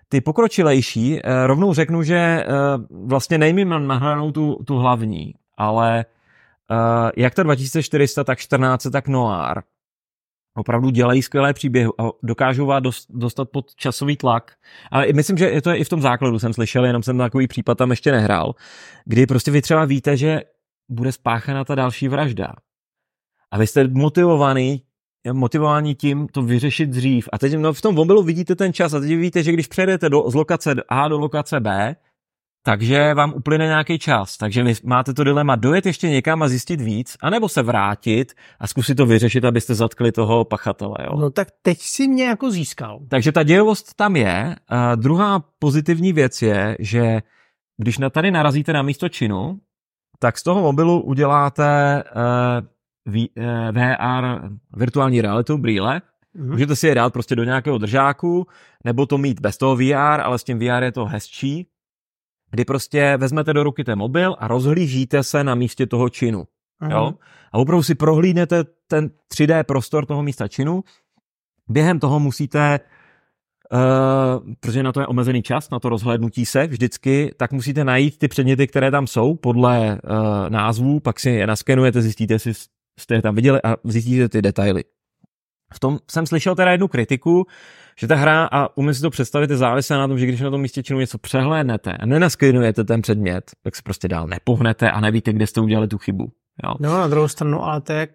Ty pokročilejší, uh, rovnou řeknu, že uh, vlastně nejmím na hranou tu, tu hlavní, ale jak ta 2400, tak 14, tak Noir, opravdu dělají skvělé příběhy a dokážou vás dostat pod časový tlak. Ale myslím, že to je i v tom základu, jsem slyšel, jenom jsem takový případ tam ještě nehrál, kdy prostě vy třeba víte, že bude spáchána ta další vražda. A vy jste motivovaný motivovaní tím to vyřešit dřív. A teď no, v tom mobilu vidíte ten čas a teď víte, že když přejdete do, z lokace A do lokace B, takže vám uplyne nějaký čas. Takže vy máte to dilema dojet ještě někam a zjistit víc, anebo se vrátit a zkusit to vyřešit, abyste zatkli toho pachatele. Jo? No tak teď si mě jako získal. Takže ta dějovost tam je. A druhá pozitivní věc je, že když na tady narazíte na místo činu, tak z toho mobilu uděláte uh, uh, VR, virtuální realitu, brýle, Mm-hmm. Můžete si je dát prostě do nějakého držáku, nebo to mít bez toho VR, ale s tím VR je to hezčí kdy prostě vezmete do ruky ten mobil a rozhlížíte se na místě toho činu. Jo? A opravdu si prohlídnete ten 3D prostor toho místa činu. Během toho musíte, uh, protože na to je omezený čas, na to rozhlédnutí se vždycky, tak musíte najít ty předměty, které tam jsou podle uh, názvů, pak si je naskenujete, zjistíte, jestli jste je tam viděli a zjistíte ty detaily. V tom jsem slyšel teda jednu kritiku, že ta hra, a umím si to představit, je závislá na tom, že když na tom místě činu něco přehlédnete a nenaskrinujete ten předmět, tak se prostě dál nepohnete a nevíte, kde jste udělali tu chybu. Jo. No, na druhou stranu, ale to je jak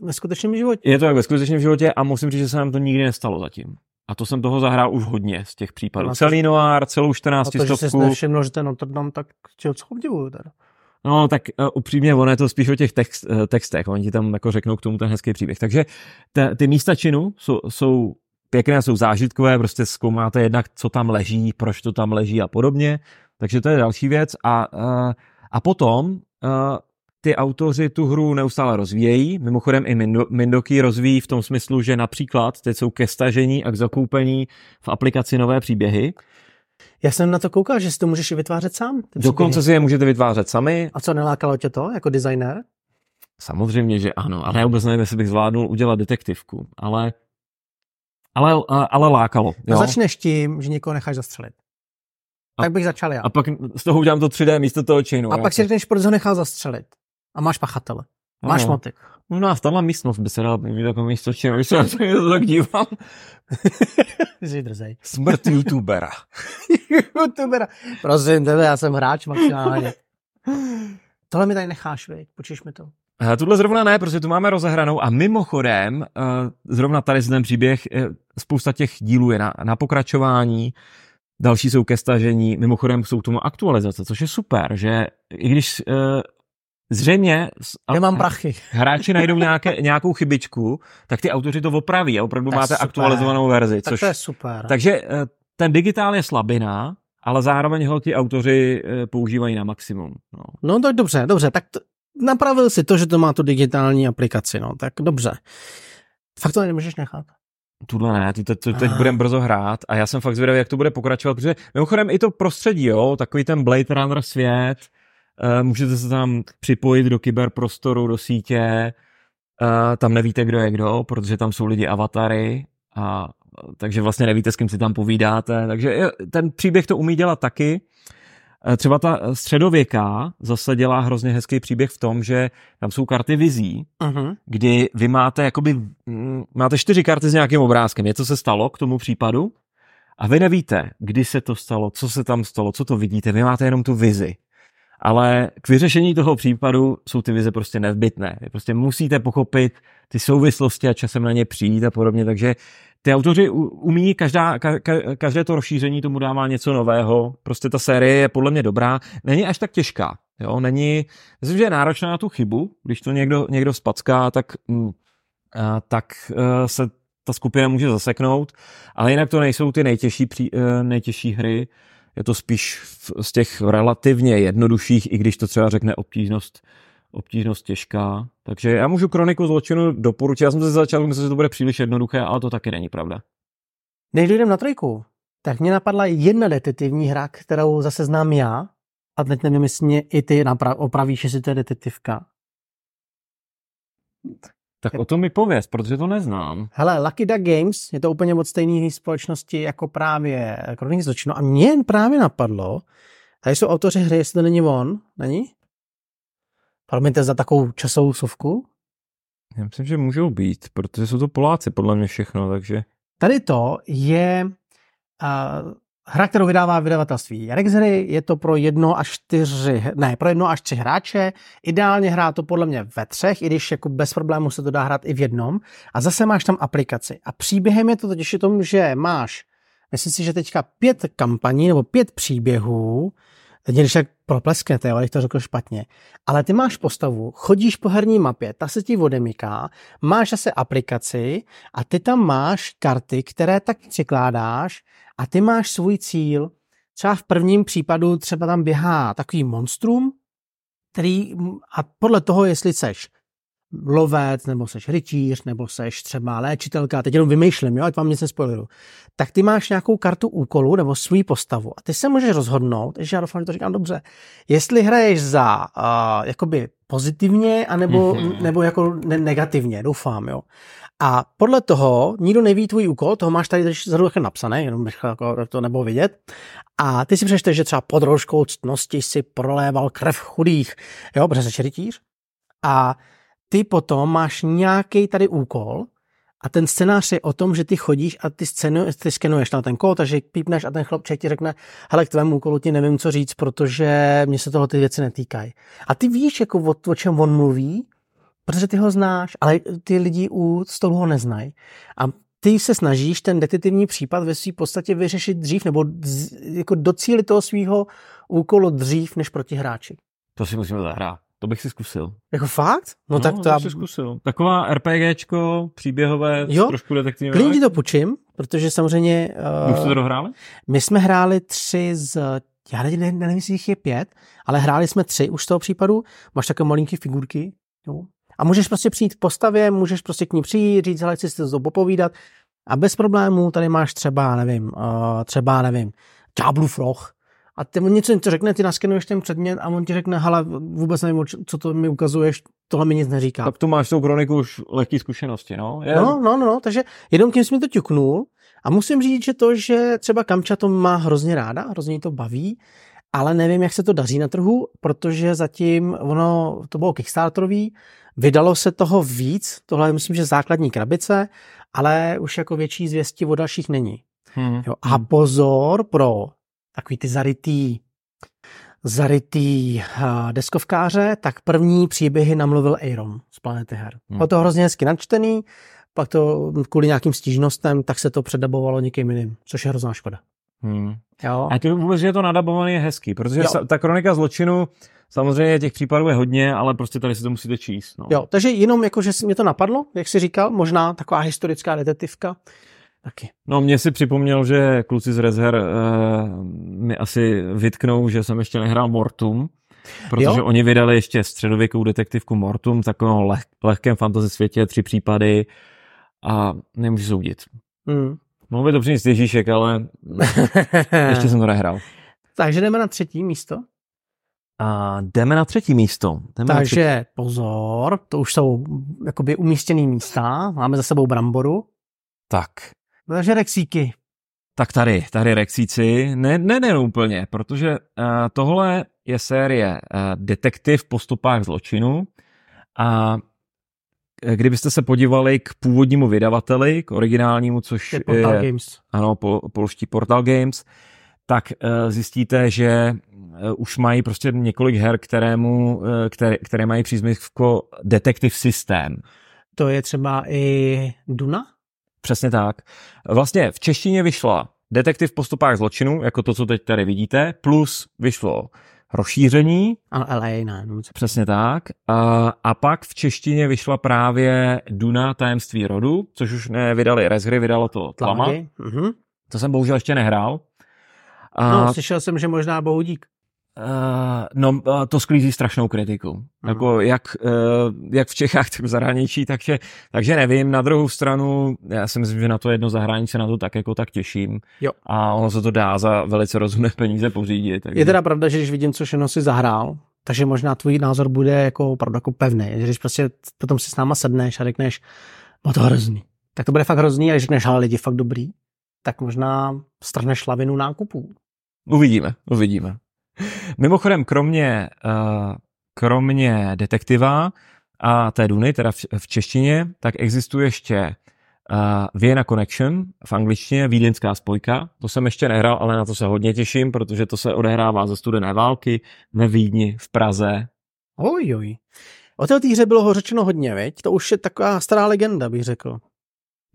ve skutečném životě. Je to jak ve skutečném životě a musím říct, že se nám to nikdy nestalo zatím. A to jsem toho zahrál už hodně z těch případů. No, Celý noir, celou 14 a to, stovku. že jsi nevšiml, že ten Notre Dame, tak čeho co obdivuju teda. No, tak uh, upřímně, ono je to spíš o těch text, uh, textech, oni ti tam jako řeknou k tomu ten hezký příběh. Takže te, ty místa činu jsou, jsou pěkné, jsou zážitkové, prostě zkoumáte jednak, co tam leží, proč to tam leží a podobně. Takže to je další věc. A, uh, a potom ty autoři tu hru neustále rozvíjejí. Mimochodem i Mindoky rozvíjí v tom smyslu, že například teď jsou ke stažení a k zakoupení v aplikaci nové příběhy. Já jsem na to koukal, že si to můžeš i vytvářet sám. Dokonce si je můžete vytvářet sami. A co, nelákalo tě to jako designer? Samozřejmě, že ano, ale já vůbec nevím, jestli bych zvládnul udělat detektivku, ale, ale, ale lákalo. No začneš tím, že někoho necháš zastřelit. A, tak bych začal já. A pak z toho udělám to 3D místo toho chainu. A pak si řekneš, proč ho nechal zastřelit. A máš pachatele. Máš ano. motiv. No a tahle místnost by se dala mít jako místo když se na to tak dívám. Jsi drzej. Smrt youtubera. youtubera. Prosím tebe, já jsem hráč maximálně. Tohle mi tady necháš, vej. Počíš mi to. Uh, tuhle zrovna ne, protože tu máme rozehranou a mimochodem, uh, zrovna tady ten příběh, uh, spousta těch dílů je na, na pokračování, další jsou ke stažení, mimochodem jsou k tomu aktualizace, což je super, že i když uh, zřejmě Nemám prachy. hráči najdou nějaké, nějakou chybičku, tak ty autoři to opraví a opravdu máte super. aktualizovanou verzi. Tak což, to je super. Takže ten digitál je slabina, ale zároveň ho ti autoři používají na maximum. No, no tak dobře, dobře, tak to, napravil si to, že to má tu digitální aplikaci, no, tak dobře. Fakt to nemůžeš nechat. Tuhle ne, ty to, to, teď budeme brzo hrát a já jsem fakt zvědavý, jak to bude pokračovat, protože mimochodem i to prostředí, jo, takový ten Blade Runner svět, můžete se tam připojit do kyberprostoru, do sítě, uh, tam nevíte, kdo je kdo, protože tam jsou lidi avatary, a, takže vlastně nevíte, s kým si tam povídáte, takže ten příběh to umí dělat taky, Eh, třeba ta středověká zase dělá hrozně hezký příběh v tom, že tam jsou karty vizí, uh-huh. kdy vy máte jakoby, mm, máte čtyři karty s nějakým obrázkem, něco se stalo k tomu případu a vy nevíte, kdy se to stalo, co se tam stalo, co to vidíte, vy máte jenom tu vizi. Ale k vyřešení toho případu jsou ty vize prostě nezbytné. Prostě musíte pochopit ty souvislosti a časem na ně přijít a podobně, takže ty autoři umí, každá, ka, každé to rozšíření tomu dává něco nového, prostě ta série je podle mě dobrá, není až tak těžká, jo, není, myslím, že je náročná na tu chybu, když to někdo, někdo spacká, tak, mm, a, tak a, se ta skupina může zaseknout, ale jinak to nejsou ty nejtěžší, pří, e, nejtěžší hry, je to spíš z těch relativně jednodušších, i když to třeba řekne obtížnost obtížnost těžká. Takže já můžu kroniku zločinu doporučit. Já jsem se začal myslet, že to bude příliš jednoduché, ale to taky není pravda. Než dojdem na trojku, tak mě napadla jedna detektivní hra, kterou zase znám já, a teď nevím, jestli i ty napra- opravíš, jestli to je detektivka. Tak o tom mi pověz, protože to neznám. Hele, Lucky Duck Games je to úplně od stejné společnosti jako právě Kroniky zločinu a mě jen právě napadlo, tady jsou autoři hry, jestli to není on, není? Promiňte za takovou časovou sovku? Já myslím, že můžou být, protože jsou to Poláci podle mě všechno, takže... Tady to je uh, hra, kterou vydává vydavatelství Jarex hry, je to pro jedno až čtyři, ne, pro jedno až tři hráče, ideálně hrá to podle mě ve třech, i když jako bez problému se to dá hrát i v jednom. A zase máš tam aplikaci. A příběhem je to totiž tom, že máš, myslím si, že teďka pět kampaní nebo pět příběhů, Teď když tak proplesknete, jo, když to řekl špatně. Ale ty máš postavu, chodíš po herní mapě, ta se ti odemyká, máš zase aplikaci a ty tam máš karty, které tak překládáš a ty máš svůj cíl. Třeba v prvním případu třeba tam běhá takový monstrum, který a podle toho, jestli seš lovec, nebo seš rytíř, nebo seš třeba léčitelka, teď jenom vymýšlím, jo, ať vám nic nespoileru, tak ty máš nějakou kartu úkolu nebo svůj postavu a ty se můžeš rozhodnout, že já doufám, že to říkám dobře, jestli hraješ za uh, jakoby pozitivně, anebo, mm-hmm. nebo jako ne- negativně, doufám, jo. A podle toho nikdo neví tvůj úkol, toho máš tady zadu napsané, jenom bych jako to nebo vidět. A ty si přečteš, že třeba pod rouškou ctnosti si proléval krev chudých, jo, protože jsi rytíř. A ty potom máš nějaký tady úkol a ten scénář je o tom, že ty chodíš a ty, scénu, ty skenuješ na ten kód, takže pípneš a ten chlapček ti řekne, hele, k tvému úkolu ti nevím, co říct, protože mě se toho ty věci netýkají. A ty víš, jako o, o čem on mluví, protože ty ho znáš, ale ty lidi u stolu ho neznají. A ty se snažíš ten detektivní případ ve své podstatě vyřešit dřív nebo jako docílit toho svého úkolu dřív než proti hráči. To si musíme zahrát. To bych si zkusil. Jako fakt? No, no tak to, to já... si zkusil. Taková RPGčko, příběhové, jo, trošku detektivní. Klidně ti to půjčím, protože samozřejmě... Uh, Už jste to hráli? My jsme hráli tři z... Já nevím, nevím, jestli jich je pět, ale hráli jsme tři už z toho případu. Máš takové malinký figurky. Jo. A můžeš prostě přijít k postavě, můžeš prostě k ní přijít, říct, hele, chci si to popovídat. A bez problémů tady máš třeba, nevím, uh, třeba, nevím, Ďáblův roh, a ty mu něco, něco řekne, ty naskenuješ ten předmět a on ti řekne, hele, vůbec nevím, co to mi ukazuješ, tohle mi nic neříká. Tak tu máš tou kroniku už lehký zkušenosti, no? Je... No, no, no, no, takže jenom tím jsi mi to ťuknul a musím říct, že to, že třeba Kamča to má hrozně ráda, hrozně to baví, ale nevím, jak se to daří na trhu, protože zatím ono, to bylo Kickstarterový, vydalo se toho víc, tohle je myslím, že základní krabice, ale už jako větší zvěsti o dalších není. Hmm. Jo, a pozor pro takový ty zarytý zarytý uh, deskovkáře, tak první příběhy namluvil Aaron z Planety Her. Hmm. Bylo to hrozně hezky načtený, pak to kvůli nějakým stížnostem, tak se to předabovalo někým jiným, což je hrozná škoda. Hmm. Jo. A to vůbec, že je to nadabované je hezký, protože jo. ta kronika zločinu, samozřejmě těch případů je hodně, ale prostě tady si to musíte číst. No. Jo, takže jenom jako, že mě to napadlo, jak jsi říkal, možná taková historická detektivka, taky. No, mě si připomněl, že kluci z Rezher uh, mi asi vytknou, že jsem ještě nehrál Mortum, protože jo? oni vydali ještě středověkou detektivku Mortum, takovou leh, lehkém fantasy světě, tři případy a nemůžu soudit. Hmm. Mohl by to přinést Ježíšek, ale ještě jsem to nehrál. Takže jdeme na třetí místo. A jdeme na třetí místo. Jdeme Takže třetí... pozor, to už jsou jakoby umístěný místa. Máme za sebou Bramboru. Tak. Takže Rexíky. Tak tady, tady Rexíci. Ne, ne, ne úplně, protože uh, tohle je série uh, Detektiv po stopách zločinu a kdybyste se podívali k původnímu vydavateli, k originálnímu, což je Portal je, Games. Ano, pol, polští Portal Games, tak uh, zjistíte, že uh, už mají prostě několik her, kterému, uh, které, které mají přízmivko Detective System. To je třeba i Duna? Přesně tak. Vlastně v češtině vyšla Detektiv po stopách zločinu, jako to, co teď tady vidíte, plus vyšlo rozšíření. Ano, LA. No, Přesně tak. A, a pak v češtině vyšla právě Duna tajemství rodu, což už nevydali Rezhry, vydalo to Tlama. Uh-huh. To jsem bohužel ještě nehrál. A... No, slyšel jsem, že možná Bohudík. Uh, no, to sklízí strašnou kritiku. Uh-huh. Jako jak, uh, jak v Čechách, tak v zahraničí, takže, takže nevím. Na druhou stranu, já si myslím, že na to jedno zahrání se na to tak jako tak těším. Jo. A ono se to dá za velice rozumné peníze pořídit. Takže... Je teda pravda, že když vidím, co všechno si zahrál, takže možná tvůj názor bude jako opravdu jako pevný. Když prostě potom si s náma sedneš a řekneš, no to hrozný. Tak to bude fakt hrozný, a když řekneš, ale lidi fakt dobrý, tak možná strhneš lavinu nákupů. Uvidíme, uvidíme. Mimochodem, kromě, uh, kromě detektiva a té Duny, teda v, v češtině, tak existuje ještě uh, Vienna Connection v angličtině, vídeňská spojka. To jsem ještě nehrál, ale na to se hodně těším, protože to se odehrává ze studené války ve Vídni, v Praze. Oj, oj. O té hře bylo řečeno hodně, veď? To už je taková stará legenda, bych řekl.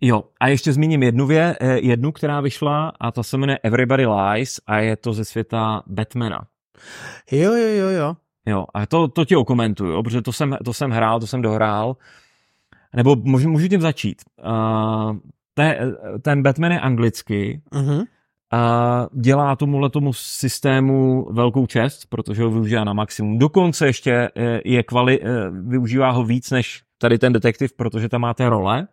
Jo, a ještě zmíním jednu, vě, eh, jednu, která vyšla a ta se jmenuje Everybody Lies a je to ze světa Batmana. Jo, jo, jo, jo. Jo, a to, to ti okomentuju, protože to jsem, to jsem hrál, to jsem dohrál. Nebo můžu, můžu tím začít. Uh, te, ten Batman je anglicky uh-huh. a dělá tomuhle tomu systému velkou čest, protože ho využívá na maximum. Dokonce ještě je, je kvali, využívá ho víc než tady ten detektiv, protože tam máte role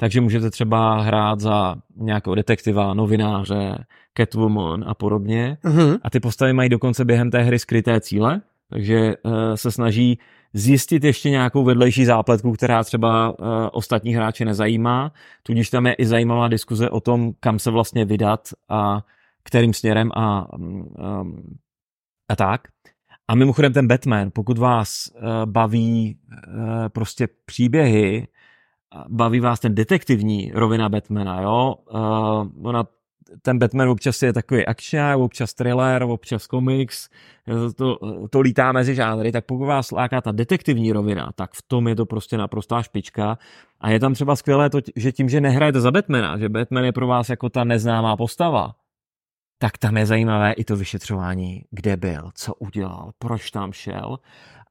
takže můžete třeba hrát za nějakého detektiva, novináře, Catwoman a podobně. Uh-huh. A ty postavy mají dokonce během té hry skryté cíle, takže uh, se snaží zjistit ještě nějakou vedlejší zápletku, která třeba uh, ostatní hráče nezajímá. Tudíž tam je i zajímavá diskuze o tom, kam se vlastně vydat a kterým směrem a, um, a tak. A mimochodem ten Batman, pokud vás uh, baví uh, prostě příběhy, baví vás ten detektivní rovina Batmana, jo? Uh, ona, ten Batman občas je takový akčňák, občas thriller, občas komiks, to, to lítá mezi žánry, tak pokud vás láká ta detektivní rovina, tak v tom je to prostě naprostá špička. A je tam třeba skvělé to, že tím, že nehrajete za Batmana, že Batman je pro vás jako ta neznámá postava, tak tam je zajímavé i to vyšetřování, kde byl, co udělal, proč tam šel.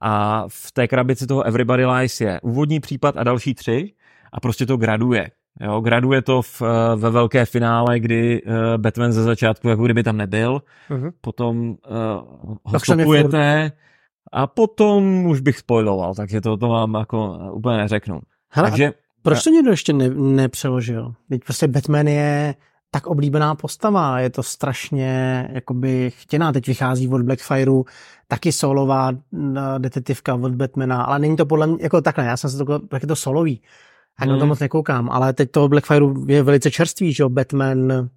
A v té krabici toho Everybody Lies je úvodní případ a další tři a prostě to graduje. Jo, graduje to v, eh, ve velké finále, kdy uh, Batman ze začátku jako kdyby tam nebyl, uh-huh. potom uh, ho stopujete a potom už bych spoiloval, takže to, to vám jako úplně neřeknu. Hele, takže, proč to někdo ještě ne, nepřeložil? Teď prostě Batman je tak oblíbená postava, je to strašně jakoby chtěná, teď vychází od Blackfireu, taky solová detektivka od Batmana, ale není to podle mě, jako takhle, já jsem se to, jak je to solový, já hmm. na to moc nekoukám, ale teď to Blackfireu je velice čerstvý, že jo, Batman,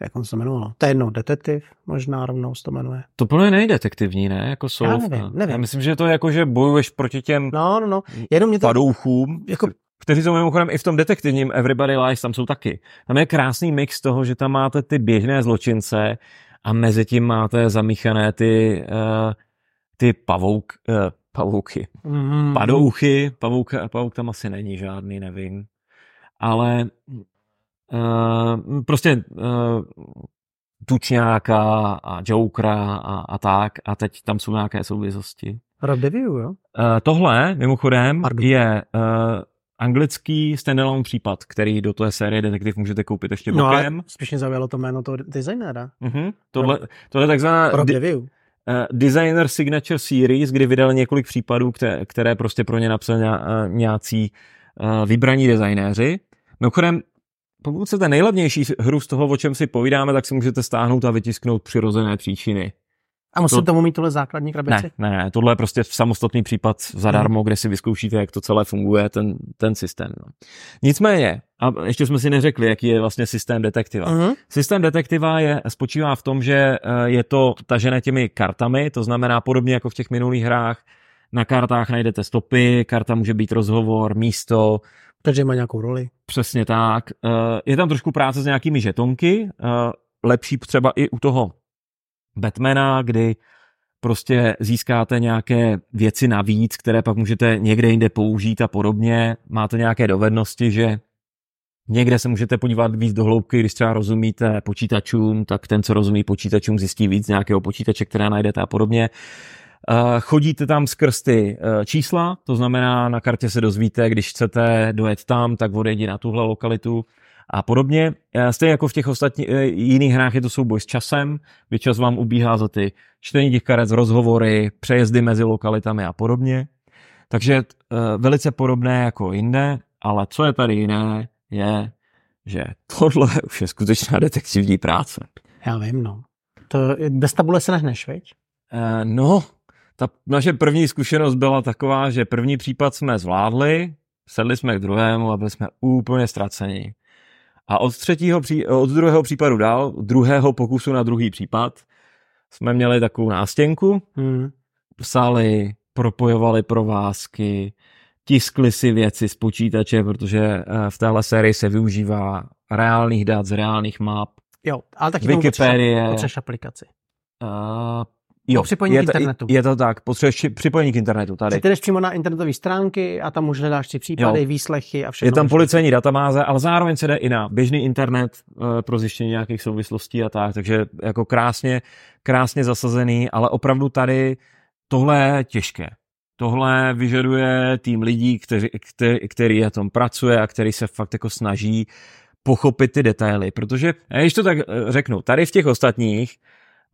jak on se jmenovalo? To je jedno, detektiv, možná rovnou se to jmenuje. To plně není detektivní, ne? Jako solovka. Já nevím, nevím. Já myslím, že to je jako, že bojuješ proti těm no, no, no. Jenom mě to... padouchům, jako... kteří jsou mimochodem i v tom detektivním Everybody Lies, tam jsou taky. Tam je krásný mix toho, že tam máte ty běžné zločince a mezi tím máte zamíchané ty, uh, ty pavouk, uh, pavouky. Mm. Padouchy, pavouk, pavouk tam asi není žádný, nevím. Ale uh, prostě uh, Tučňáka a Jokera a, a tak a teď tam jsou nějaké souvislosti. Rob Deview, jo? Uh, tohle, mimochodem, Pardon. je uh, anglický standalone případ, který do té série Detektiv můžete koupit ještě bokem. No, spíš mě zaujalo to jméno toho designéra. Uh-huh. Tohle, tohle je takzvaná... Rob. Uh, designer Signature Series, kdy vydal několik případů, které, které prostě pro ně napsal nějací uh, vybraní designéři. Mimochodem, pokud chcete nejlevnější hru z toho, o čem si povídáme, tak si můžete stáhnout a vytisknout přirozené příčiny. A musím to... tomu mít tohle základní krabici? Ne, ne, ne, tohle je prostě samostatný případ zadarmo, hmm. kde si vyzkoušíte, jak to celé funguje, ten, ten systém. No. Nicméně, a ještě jsme si neřekli, jaký je vlastně systém detektiva. Hmm. Systém detektiva je, spočívá v tom, že eh, je to tažené těmi kartami, to znamená podobně jako v těch minulých hrách, na kartách najdete stopy, karta může být rozhovor, místo, takže má nějakou roli. Přesně tak. Eh, je tam trošku práce s nějakými žetonky, eh, lepší třeba i u toho Batmana, kdy prostě získáte nějaké věci navíc, které pak můžete někde jinde použít a podobně. Máte nějaké dovednosti, že někde se můžete podívat víc do hloubky, když třeba rozumíte počítačům, tak ten, co rozumí počítačům, zjistí víc nějakého počítače, které najdete a podobně. Chodíte tam skrz ty e, čísla, to znamená na kartě se dozvíte, když chcete dojet tam, tak odejdi na tuhle lokalitu a podobně. E, stejně jako v těch ostatních e, jiných hrách je to souboj s časem, kdy čas vám ubíhá za ty čtení těch karet, rozhovory, přejezdy mezi lokalitami a podobně. Takže velice podobné jako jinde, ale co je tady jiné, je, že tohle už je skutečná detektivní práce. Já vím, no. To bez tabule se nehneš? Uh, no, ta naše první zkušenost byla taková, že první případ jsme zvládli, sedli jsme k druhému a byli jsme úplně ztraceni. A od, třetího, od druhého případu dál, druhého pokusu na druhý případ, jsme měli takovou nástěnku, hmm. psali, propojovali provázky, tiskli si věci z počítače, protože eh, v téhle sérii se využívá reálných dat z reálných map. Jo, ale taky Wikipedie. potřebuješ aplikaci. Uh, Jo, připojení je k internetu. Je to tak, potřebuješ připojení k internetu tady. Ty jdeš přímo na internetové stránky a tam už hledáš si případy, jo. výslechy a všechno. Je tam policejní databáze, ale zároveň se jde i na běžný internet uh, pro zjištění nějakých souvislostí a tak, takže jako krásně, krásně zasazený, ale opravdu tady tohle je těžké. Tohle vyžaduje tým lidí, který, který, který na tom pracuje a který se fakt jako snaží pochopit ty detaily, protože, když to tak eh, řeknu, tady v těch ostatních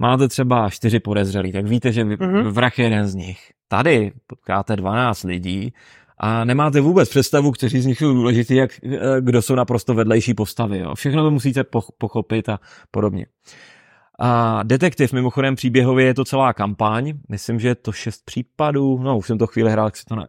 máte třeba čtyři podezřelí, tak víte, že mm-hmm. vrah je jeden z nich. Tady potkáte 12 lidí a nemáte vůbec představu, kteří z nich jsou důležití, jak, eh, kdo jsou naprosto vedlejší postavy. Jo. Všechno to musíte pochopit a podobně. A detektiv, mimochodem příběhově je to celá kampaň, myslím, že je to šest případů, no už jsem to chvíli hrál, jak si to ne.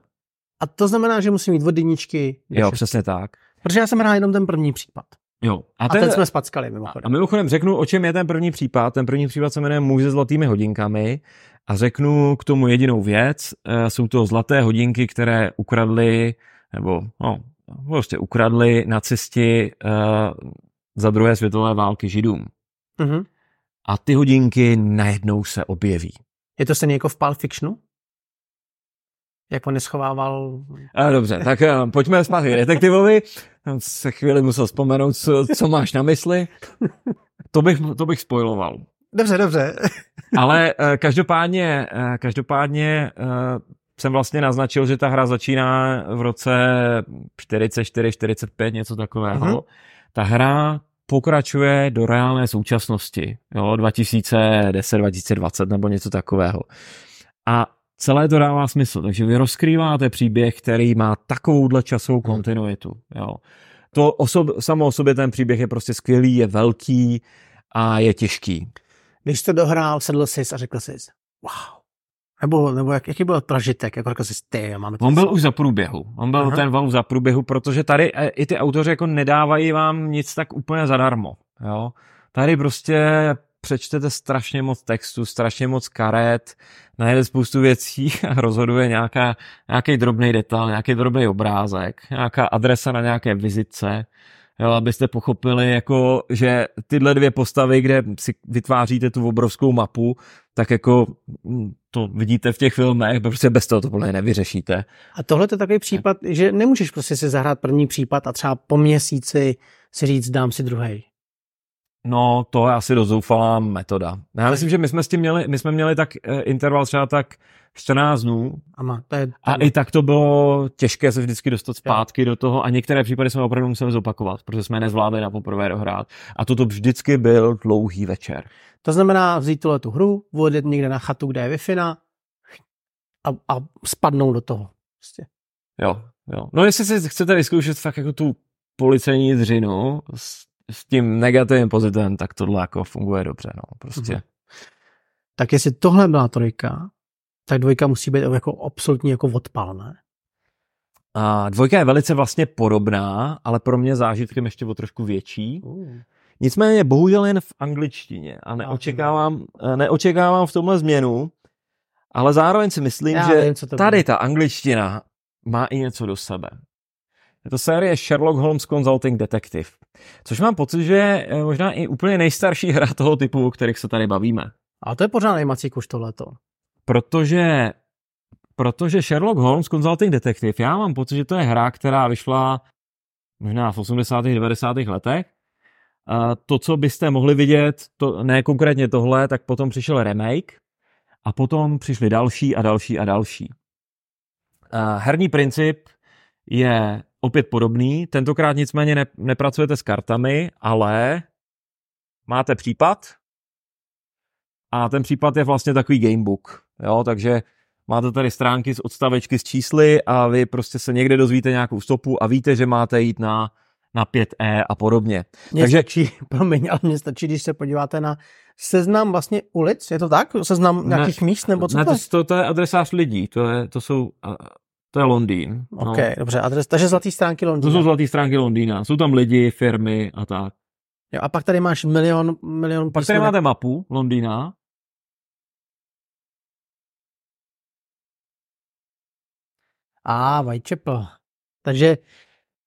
A to znamená, že musím mít od jedničky. Jo, šest. přesně tak. Protože já jsem hrál jenom ten první případ. Jo. A, ten, a ten jsme spackali mimochodem. A mimochodem řeknu, o čem je ten první případ. Ten první případ se jmenuje Muž se zlatými hodinkami a řeknu k tomu jedinou věc. E, jsou to zlaté hodinky, které ukradli, nebo no, prostě ukradli nacisti e, za druhé světové války židům. Mm-hmm. A ty hodinky najednou se objeví. Je to stejně jako v Pulp Fictionu? Jak on neschovával... A dobře, tak uh, pojďme zpátky k detektivovi. Se chvíli musel vzpomenout, co, co máš na mysli. To bych, to bych spojiloval. Dobře, dobře. Ale uh, každopádně, uh, každopádně uh, jsem vlastně naznačil, že ta hra začíná v roce 44, 45, něco takového. Uh-huh. Ta hra pokračuje do reálné současnosti, jo, 2010, 2020 nebo něco takového. A celé to dává smysl. Takže vy rozkrýváte příběh, který má takovouhle časovou kontinuitu. Jo. to osob, samo o sobě ten příběh je prostě skvělý, je velký a je těžký. Když jste dohrál, sedl jsi a řekl jsi, wow. Nebo, nebo jak, jaký byl prožitek, jako řekl jsi, ty, máme On byl už za průběhu. On byl Aha. ten val za průběhu, protože tady e, i ty autoři jako nedávají vám nic tak úplně zadarmo. Jo? Tady prostě přečtete strašně moc textu, strašně moc karet, najde spoustu věcí a rozhoduje nějaká, nějaký drobný detail, nějaký drobný obrázek, nějaká adresa na nějaké vizitce, jo, abyste pochopili, jako, že tyhle dvě postavy, kde si vytváříte tu obrovskou mapu, tak jako hm, to vidíte v těch filmech, protože bez toho to podle nevyřešíte. A tohle je takový případ, že nemůžeš prostě si zahrát první případ a třeba po měsíci si říct, dám si druhý. No, to je asi dozoufalá metoda. Já myslím, že my jsme s tím měli, my jsme měli tak uh, interval třeba tak 14 dnů. Ama, to je, to a i tak to bylo těžké se vždycky dostat zpátky do toho a některé případy jsme opravdu museli zopakovat, protože jsme nezvládli na poprvé dohrát. A toto vždycky byl dlouhý večer. To znamená vzít tuhle tu hru, vodit někde na chatu, kde je wi a, a spadnout do toho. Prostě. Jo, jo. No jestli si chcete vyzkoušet fakt jako tu policejní dřinu s s tím negativním pozitivem, tak tohle jako funguje dobře, no, prostě. Mm-hmm. Tak jestli tohle byla trojka, tak dvojka musí být jako absolutně jako odpalné. A dvojka je velice vlastně podobná, ale pro mě zážitkem ještě o trošku větší. Uh. Nicméně bohužel jen v angličtině a neočekávám, neočekávám v tomhle změnu, ale zároveň si myslím, Já že vím, tady ta angličtina má i něco do sebe. Je to série Sherlock Holmes Consulting Detective, což mám pocit, že je možná i úplně nejstarší hra toho typu, o kterých se tady bavíme. A to je pořád nejmací už tohleto. Protože, protože Sherlock Holmes Consulting Detective, já mám pocit, že to je hra, která vyšla možná v 80. 90. letech. A to, co byste mohli vidět, to, ne konkrétně tohle, tak potom přišel remake a potom přišli další a další a další. A herní princip je opět podobný. Tentokrát nicméně ne, nepracujete s kartami, ale máte případ a ten případ je vlastně takový gamebook. Jo? Takže máte tady stránky z odstavečky s čísly a vy prostě se někde dozvíte nějakou stopu a víte, že máte jít na, na 5E a podobně. Mně Takže... stačí, promiň, ale mně stačí, když se podíváte na seznam vlastně ulic, je to tak? Seznam nějakých ne, míst nebo co ne, to, to, to je adresář lidí, to, je, to jsou to je Londýn. No. OK, dobře. Adres, takže zlatý stránky Londýna. To jsou zlatý stránky Londýna. Jsou tam lidi, firmy a tak. Jo, a pak tady máš milion, milion Pak tady máte mapu Londýna. A, ah, Whitechapel. Takže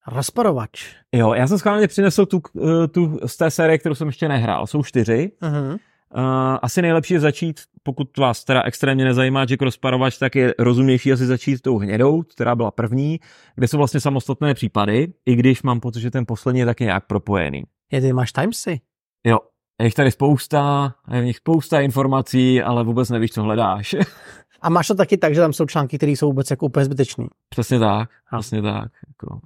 rozporovač. Jo, já jsem schválně přinesl tu, tu z té série, kterou jsem ještě nehrál. Jsou čtyři. Uh-huh. Uh, asi nejlepší je začít, pokud vás teda extrémně nezajímá Jack rozparovač, tak je rozumnější asi začít tou hnědou, která byla první, kde jsou vlastně samostatné případy, i když mám pocit, že ten poslední je taky nějak propojený. Je, ty máš timesy? Jo, je jich tady spousta, je v nich spousta informací, ale vůbec nevíš, co hledáš. A máš to taky tak, že tam jsou články, které jsou vůbec jako úplně zbytečný. Přesně tak, a. přesně tak. Jako.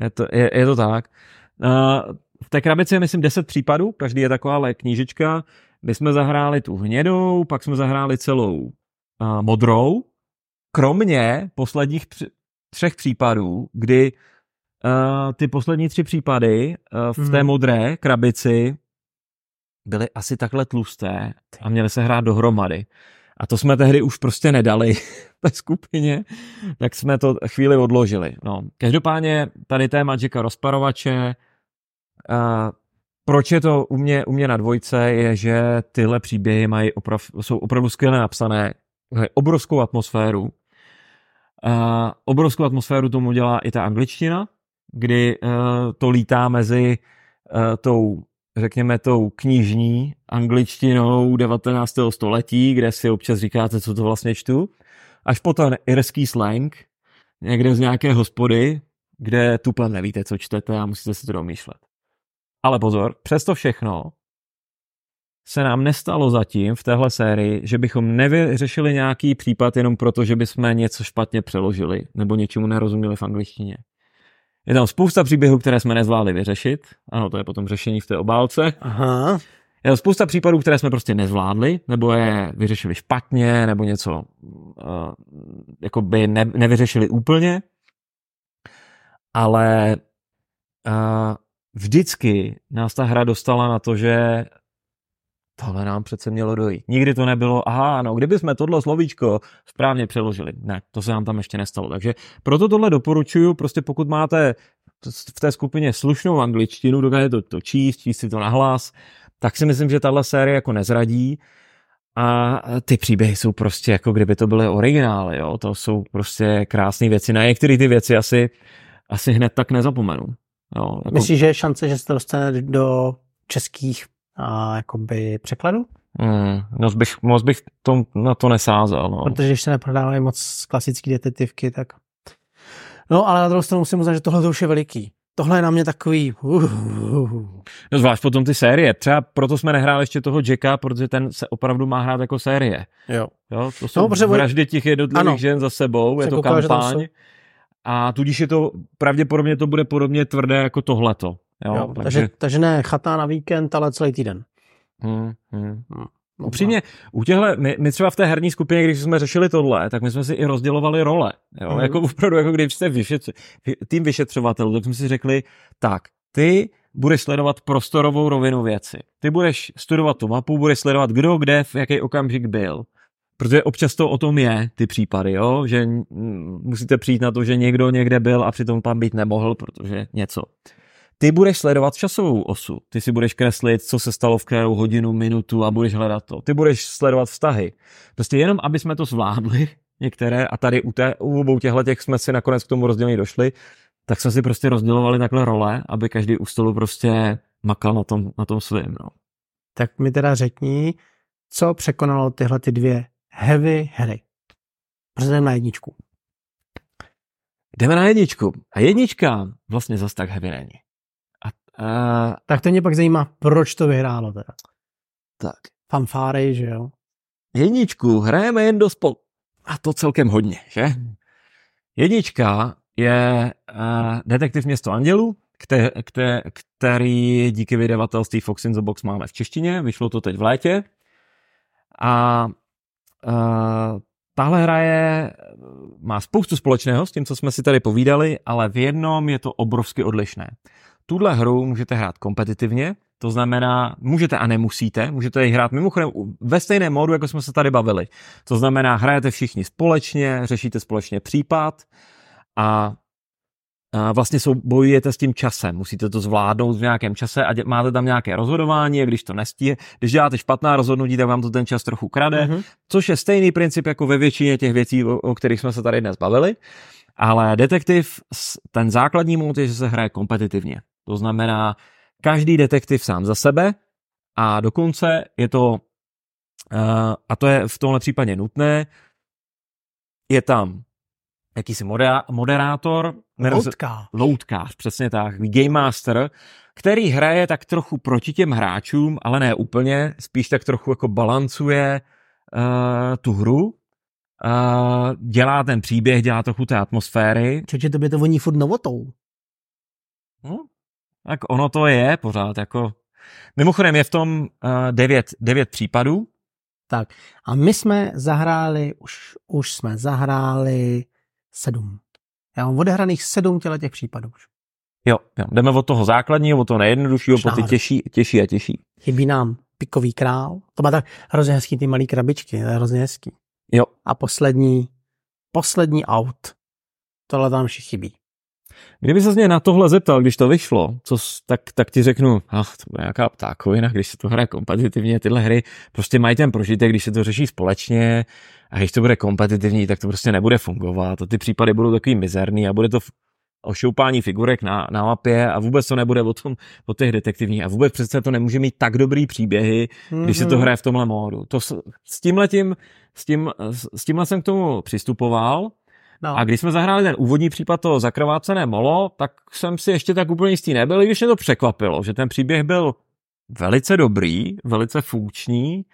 Je, to, je, je to tak. Uh, v té krabici je, myslím, 10 případů, každý je taková knížička, my jsme zahráli tu hnědou, pak jsme zahráli celou uh, modrou, kromě posledních tři, třech případů, kdy uh, ty poslední tři případy uh, v hmm. té mhm. modré krabici byly asi takhle tlusté a měly se hrát dohromady. A to jsme tehdy už prostě nedali ve skupině, tak jsme to chvíli odložili. No. Každopádně tady téma Jacka rozparovače, uh, proč je to u mě, u mě na dvojce, je, že tyhle příběhy mají oprav, jsou opravdu skvěle napsané, mají obrovskou atmosféru. Uh, obrovskou atmosféru tomu dělá i ta angličtina, kdy uh, to lítá mezi uh, tou, řekněme, tou knižní angličtinou 19. století, kde si občas říkáte, co to vlastně čtu, až po ten irský slang, někde z nějaké hospody, kde tuplem nevíte, co čtete a musíte si to domýšlet. Ale pozor, přesto všechno se nám nestalo zatím v téhle sérii, že bychom nevyřešili nějaký případ jenom proto, že bychom něco špatně přeložili nebo něčemu nerozuměli v angličtině. Je tam spousta příběhů, které jsme nezvládli vyřešit. Ano, to je potom řešení v té obálce. Aha. Je tam spousta případů, které jsme prostě nezvládli, nebo je vyřešili špatně, nebo něco uh, jako by ne, nevyřešili úplně. Ale uh, vždycky nás ta hra dostala na to, že tohle nám přece mělo dojít. Nikdy to nebylo, aha, no, kdyby jsme tohle slovíčko správně přeložili. Ne, to se nám tam ještě nestalo. Takže proto tohle doporučuju, prostě pokud máte v té skupině slušnou angličtinu, dokážete to, to číst, číst si to nahlas, tak si myslím, že tahle série jako nezradí. A ty příběhy jsou prostě jako kdyby to byly originály, jo? to jsou prostě krásné věci. Na některé ty věci asi, asi hned tak nezapomenu. Jo? Jako... Myslíš, že je šance, že se to dostane do českých a, jakoby překladů? Hmm, moc bych, moc bych to, na to nesázel. No. Protože když se neprodávají moc klasické detektivky, tak... No, ale na druhou stranu musím uznat, že tohle to už je veliký. Tohle je na mě takový... Uh, uh, uh. No zvlášť potom ty série. Třeba proto jsme nehráli ještě toho Jacka, protože ten se opravdu má hrát jako série. Jo. jo to jsou no, vraždy těch jednotlivých ano. žen za sebou, je to koukal, kampaň. A tudíž je to, pravděpodobně to bude podobně tvrdé jako tohleto. Jo, jo, takže... takže, takže ne chatá na víkend, ale celý týden. Hmm, hmm. Hmm. Upřímně, u těchhle, my, my třeba v té herní skupině, když jsme řešili tohle, tak my jsme si i rozdělovali role. Jo? Mm. Jako opravdu, jako když jste vyšetř, tým vyšetřovatelů, tak jsme si řekli, tak, ty budeš sledovat prostorovou rovinu věci. Ty budeš studovat tu mapu, budeš sledovat, kdo kde, v jaký okamžik byl. Protože občas to o tom je, ty případy, jo? že musíte přijít na to, že někdo někde byl a přitom tam být nemohl, protože něco. Ty budeš sledovat časovou osu. Ty si budeš kreslit, co se stalo v kterou hodinu, minutu a budeš hledat to. Ty budeš sledovat vztahy. Prostě jenom, aby jsme to zvládli, některé, a tady u, té, u obou těchto těch jsme si nakonec k tomu rozdělení došli, tak jsme si prostě rozdělovali takhle role, aby každý u stolu prostě makal na tom, na tom svým. No. Tak mi teda řekni, co překonalo tyhle ty dvě heavy hry. Protože na jedničku. Jdeme na jedničku. A jednička vlastně zas tak heavy není. Uh, tak to mě pak zajímá, proč to vyhrálo teda. Tak. Fanfáry, že jo? Jedničku hrajeme jen do spol... A to celkem hodně, že? Jednička je uh, detektiv město Andělů, kte, kte, který díky vydavatelství Fox in the Box máme v češtině, vyšlo to teď v létě. A uh, tahle hra je, má spoustu společného s tím, co jsme si tady povídali, ale v jednom je to obrovsky odlišné tuhle hru můžete hrát kompetitivně, to znamená, můžete a nemusíte, můžete ji hrát mimochodem ve stejném módu, jako jsme se tady bavili. To znamená, hrajete všichni společně, řešíte společně případ a, a vlastně sou, bojujete s tím časem. Musíte to zvládnout v nějakém čase a dě, máte tam nějaké rozhodování a když to nestíje, když děláte špatná rozhodnutí, tak vám to ten čas trochu krade, mm-hmm. což je stejný princip jako ve většině těch věcí, o, o kterých jsme se tady dnes bavili. Ale detektiv, ten základní mód je, že se hraje kompetitivně. To znamená, každý detektiv sám za sebe a dokonce je to, uh, a to je v tomhle případě nutné, je tam jakýsi moderátor, Loutkář. Loutkář, přesně tak, Game Master, který hraje tak trochu proti těm hráčům, ale ne úplně, spíš tak trochu jako balancuje uh, tu hru, uh, dělá ten příběh, dělá trochu té atmosféry. Čeče, to by to voní furt novotou. No, tak ono to je pořád jako... Mimochodem je v tom uh, devět, devět případů. Tak a my jsme zahráli, už, už jsme zahráli sedm. Já mám odehraných sedm těle těch případů už. Jo, jo, jdeme od toho základního, od toho nejjednoduššího, po ty těžší, těžší a těžší. Chybí nám pikový král. To má tak hrozně hezký ty malé krabičky, to je hrozně hezký. Jo. A poslední, poslední aut. Tohle tam všichni chybí. Kdyby se z něj na tohle zeptal, když to vyšlo, co, tak, tak ti řeknu, ach, to bude nějaká ptákovina, když se to hraje kompetitivně, tyhle hry prostě mají ten prožitek, když se to řeší společně a když to bude kompetitivní, tak to prostě nebude fungovat a ty případy budou takový mizerný a bude to o šoupání figurek na, na mapě a vůbec to nebude o, tom, o těch detektivních a vůbec přece to nemůže mít tak dobrý příběhy, mm-hmm. když se to mhm. hraje v tomhle módu. To, s, s tímhletím, s, tím, s tímhle jsem k tomu přistupoval No. A když jsme zahráli ten úvodní případ to zakrvácené molo, tak jsem si ještě tak úplně jistý nebyl, i když mě to překvapilo, že ten příběh byl velice dobrý, velice funkční,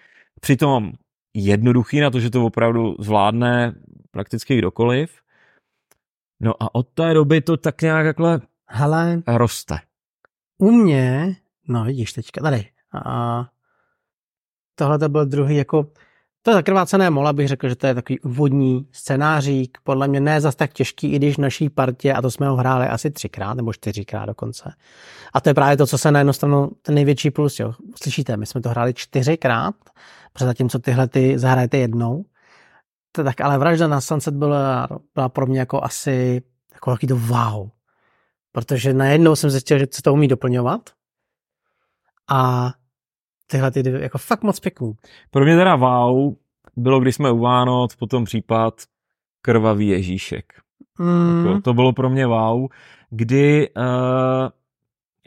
přitom jednoduchý na to, že to opravdu zvládne prakticky kdokoliv. No a od té doby to tak nějak takhle Hele, roste. U mě, no vidíš teďka, tady, a tohle to byl druhý jako To zakrvácené mola, bych řekl, že to je takový úvodní scénářík, podle mě ne zas tak těžký, i když v naší partě, a to jsme ho hráli asi třikrát nebo čtyřikrát dokonce. A to je právě to, co se na jednu stranu ten největší plus, jo. Slyšíte, my jsme to hráli čtyřikrát, protože zatímco tyhle ty zahrajete jednou, to tak ale vražda na Sunset byla, byla pro mě jako asi jako jaký to wow. Protože najednou jsem zjistil, že se to umí doplňovat a tyhle ty jako fakt moc pěkný. Pro mě teda wow bylo, když jsme u Vánoc, potom případ Krvavý Ježíšek. Mm. Jako, to bylo pro mě wow, kdy uh,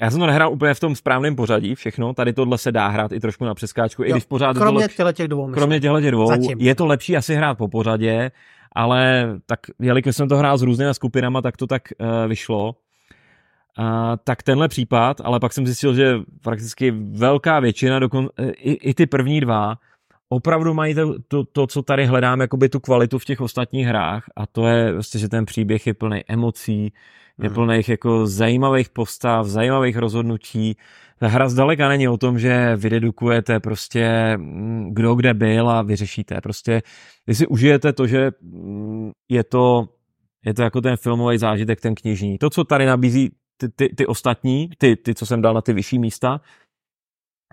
já jsem to nehrál úplně v tom správném pořadí, všechno. Tady tohle se dá hrát i trošku na přeskáčku, jo, i když pořád kromě těchto těch dvou. Kromě těchto těch dvou. Zatím. Je to lepší asi hrát po pořadě, ale tak, jelikož jsem to hrál s různými skupinama, tak to tak uh, vyšlo. Uh, tak tenhle případ, ale pak jsem zjistil, že prakticky velká většina, dokon, i, i ty první dva, opravdu mají to, to, to, co tady hledám, jakoby tu kvalitu v těch ostatních hrách a to je vlastně, že ten příběh je plný emocí, je hmm. plný jako zajímavých postav, zajímavých rozhodnutí. Ta hra zdaleka není o tom, že vydedukujete prostě mm, kdo kde byl a vyřešíte. Prostě vy si užijete to, že mm, je to, je to jako ten filmový zážitek, ten knižní. To, co tady nabízí ty, ty, ty ostatní, ty, ty, co jsem dal na ty vyšší místa,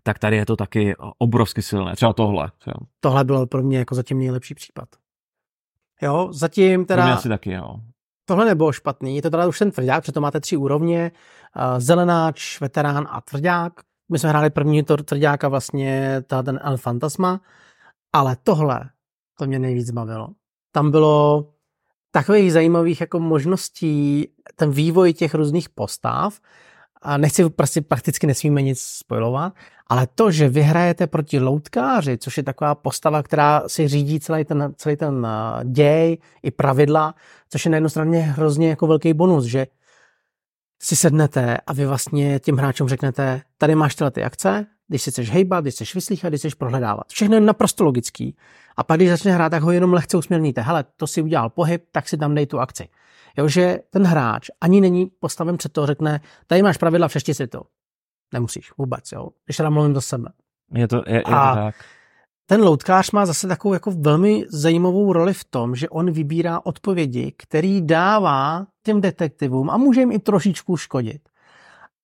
tak tady je to taky obrovsky silné. Třeba tohle. Třeba. Tohle bylo pro mě jako zatím nejlepší případ. Jo, zatím teda... Pro mě asi taky, jo. Tohle nebylo špatný, je to teda už ten tvrdák, protože to máte tři úrovně, uh, zelenáč, veterán a tvrdák. My jsme hráli první to tvrdáka vlastně, ten El Fantasma, ale tohle, to mě nejvíc bavilo. Tam bylo takových zajímavých jako možností, ten vývoj těch různých postav, a nechci prostě prakticky nesmíme nic spojovat, ale to, že vyhrajete proti loutkáři, což je taková postava, která si řídí celý ten, celý ten eh, děj i pravidla, což je na jednu straně hrozně jako velký bonus, že si sednete a vy vlastně těm hráčům řeknete, tady máš tyhle ty akce, když si chceš hejbat, když chceš vyslýchat, když chceš prohledávat. Všechno je naprosto logický. A pak, když začne hrát, tak ho jenom lehce usměrníte. Hele, to si udělal pohyb, tak si tam dej tu akci. Jo, že ten hráč ani není postaven před to, řekne, tady máš pravidla, přešti si to. Nemusíš vůbec, jo. Když teda mluvím do sebe. Je to, je, je to tak. Ten loutkář má zase takovou jako velmi zajímavou roli v tom, že on vybírá odpovědi, který dává těm detektivům a může jim i trošičku škodit.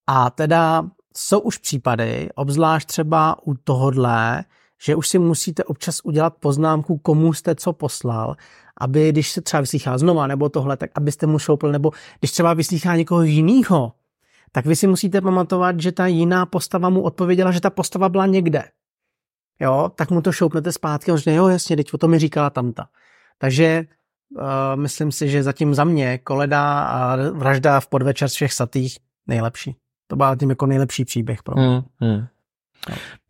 A teda jsou už případy, obzvlášť třeba u tohodle, že už si musíte občas udělat poznámku, komu jste co poslal, aby když se třeba vyslýchá znova nebo tohle, tak abyste mu šoupl, nebo když třeba vyslýchá někoho jiného, tak vy si musíte pamatovat, že ta jiná postava mu odpověděla, že ta postava byla někde. Jo, tak mu to šoupnete zpátky on řekne, jo, jasně, teď o to mi říkala tamta. Takže uh, myslím si, že zatím za mě koleda a vražda v podvečer z všech satých nejlepší. To byl tím jako nejlepší příběh pro mě. Hmm, hmm.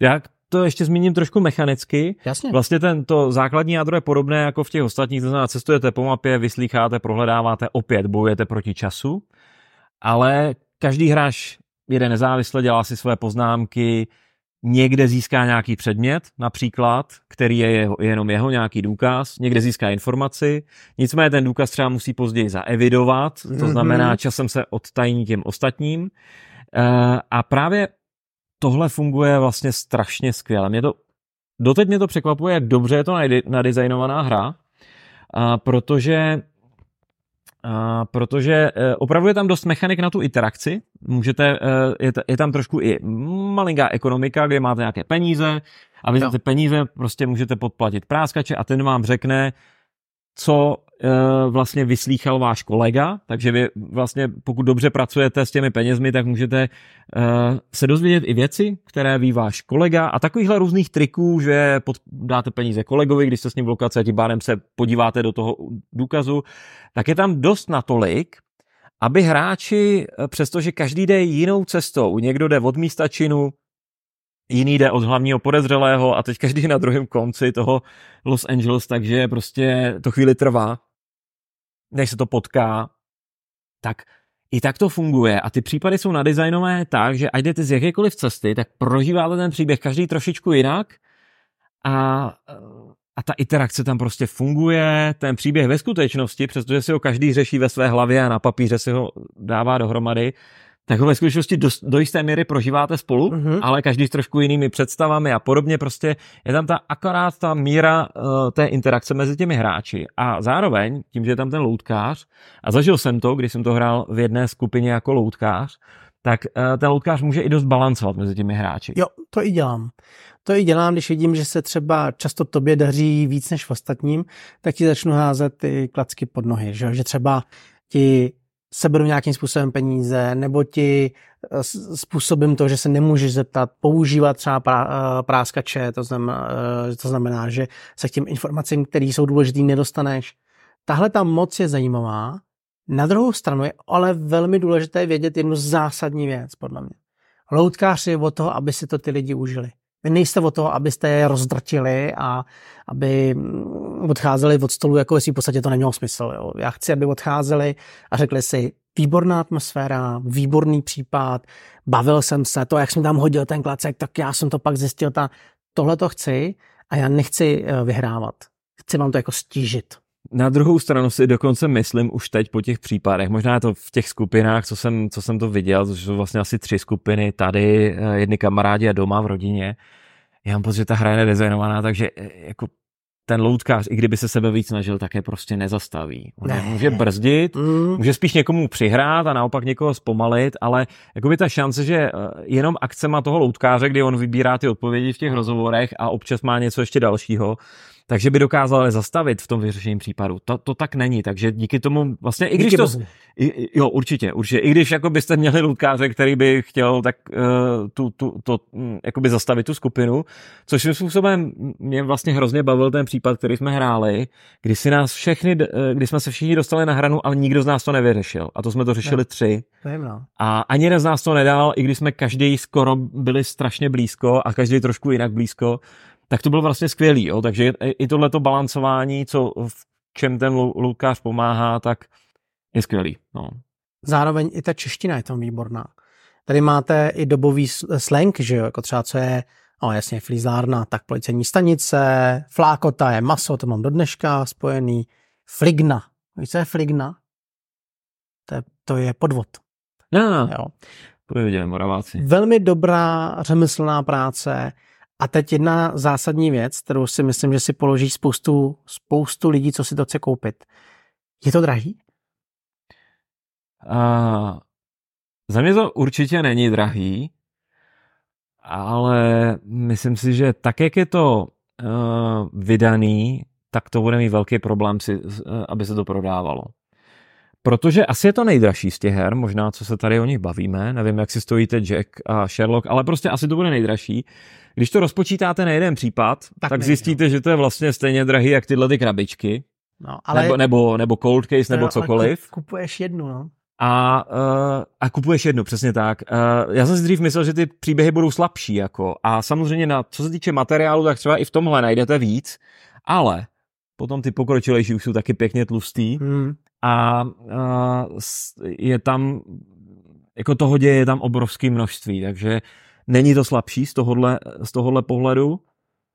Já to ještě zmíním trošku mechanicky. Jasně. Vlastně ten, to základní jádro je podobné jako v těch ostatních, to znamená, cestujete po mapě, vyslýcháte, prohledáváte, opět bojujete proti času, ale každý hráč jede nezávisle, dělá si své poznámky, někde získá nějaký předmět, například, který je jeho, jenom jeho nějaký důkaz, někde získá informaci, nicméně ten důkaz třeba musí později zaevidovat, to mhm. znamená časem se odtajní těm ostatním. Eh, a právě tohle funguje vlastně strašně skvěle. Mě to, doteď mě to překvapuje, jak dobře je to nadizajnovaná hra, a protože a protože e, opravdu je tam dost mechanik na tu interakci. Můžete, e, je, je tam trošku i malinká ekonomika, kde máte nějaké peníze a vy za ty peníze prostě můžete podplatit práskače a ten vám řekne, co uh, vlastně vyslýchal váš kolega, takže vy vlastně, pokud dobře pracujete s těmi penězmi, tak můžete uh, se dozvědět i věci, které ví váš kolega a takovýchhle různých triků, že pod, dáte peníze kolegovi, když jste s ním v lokaci a tím pádem se podíváte do toho důkazu, tak je tam dost natolik, aby hráči, eh, přestože každý jde jinou cestou, někdo jde od místa činu, jiný jde od hlavního podezřelého a teď každý na druhém konci toho Los Angeles, takže prostě to chvíli trvá, než se to potká, tak i tak to funguje a ty případy jsou nadizajnové tak, že ať jdete z jakékoliv cesty, tak prožíváte ten příběh každý trošičku jinak a, a ta interakce tam prostě funguje, ten příběh ve skutečnosti, přestože si ho každý řeší ve své hlavě a na papíře si ho dává dohromady, tak ho ve skutečnosti do, do jisté míry prožíváte spolu, mm-hmm. ale každý s trošku jinými představami a podobně. Prostě je tam ta akorát ta míra uh, té interakce mezi těmi hráči. A zároveň, tím, že je tam ten loutkář, a zažil jsem to, když jsem to hrál v jedné skupině jako loutkář, tak uh, ten loutkář může i dost balancovat mezi těmi hráči. Jo, to i dělám. To i dělám, když vidím, že se třeba často tobě daří víc než v ostatním, tak ti začnu házet ty klacky pod nohy, že, že třeba ti seberu nějakým způsobem peníze, nebo ti eh, způsobím to, že se nemůžeš zeptat, používat třeba eh, práskače, to znamená, eh, to znamená, že se k těm informacím, které jsou důležité, nedostaneš. Tahle ta moc je zajímavá. Na druhou stranu je ale velmi důležité vědět jednu zásadní věc, podle mě. Loutkář je o toho, aby si to ty lidi užili. Vy nejste o toho, abyste je rozdrtili a aby odcházeli od stolu, jako jestli v podstatě to nemělo smysl. Jo. Já chci, aby odcházeli a řekli si, výborná atmosféra, výborný případ, bavil jsem se, to, jak jsem tam hodil ten klacek, tak já jsem to pak zjistil, ta, tohle to chci a já nechci eh, vyhrávat. Chci vám to jako stížit. Na druhou stranu si dokonce myslím už teď po těch případech, možná je to v těch skupinách, co jsem, co jsem to viděl, to jsou vlastně asi tři skupiny, tady eh, jedny kamarádi a doma v rodině. Já mám pocit, že ta hra je nedesignovaná, takže eh, jako ten loutkář, i kdyby se sebe víc snažil, tak je prostě nezastaví. On ne. může brzdit, mm. může spíš někomu přihrát a naopak někoho zpomalit, ale jakoby ta šance, že eh, jenom akcema toho loutkáře, kdy on vybírá ty odpovědi v těch rozhovorech a občas má něco ještě dalšího, takže by dokázal zastavit v tom vyřešení případu. To, to tak není, takže díky tomu vlastně, i když díky to... I, jo, určitě, určitě. I když jako byste měli lutkáře, který by chtěl tak uh, tu, tu, to, um, jakoby zastavit tu skupinu, což svým způsobem mě vlastně hrozně bavil ten případ, který jsme hráli, kdy si nás všechny, uh, kdy jsme se všichni dostali na hranu, ale nikdo z nás to nevyřešil. A to jsme to řešili ne. tři. A ani jeden z nás to nedal, i když jsme každý skoro byli strašně blízko a každý trošku jinak blízko, tak to bylo vlastně skvělý. Jo? Takže i tohleto balancování, co v čem ten Lukáš pomáhá, tak je skvělý. No. Zároveň i ta čeština je tam výborná. Tady máte i dobový slang, že jo, jako třeba co je, no jasně, flízárna, tak policejní stanice, flákota je maso, to mám do dneška spojený, fligna. Víš, co je fligna? To je, to je podvod. No, no, jo. to viděli Moraváci. Velmi dobrá řemeslná práce, a teď jedna zásadní věc, kterou si myslím, že si položí spoustu, spoustu lidí, co si to chce koupit. Je to drahý? Uh, za mě to určitě není drahý, ale myslím si, že tak, jak je to uh, vydaný, tak to bude mít velký problém, si, uh, aby se to prodávalo. Protože asi je to nejdražší z těch her, možná co se tady o nich bavíme, nevím, jak si stojíte Jack a Sherlock, ale prostě asi to bude nejdražší. Když to rozpočítáte na jeden případ, tak, tak zjistíte, že to je vlastně stejně drahý jak tyhle ty krabičky. No, ale... nebo, nebo, nebo cold case, nebo cokoliv. Kupuješ jednu, no. A, uh, a kupuješ jednu, přesně tak. Uh, já jsem si dřív myslel, že ty příběhy budou slabší, jako. A samozřejmě, na, co se týče materiálu, tak třeba i v tomhle najdete víc, ale potom ty pokročilejší už jsou taky pěkně tlustý. Hmm a, je tam, jako toho děje je tam obrovské množství, takže není to slabší z tohohle, z tohohle pohledu,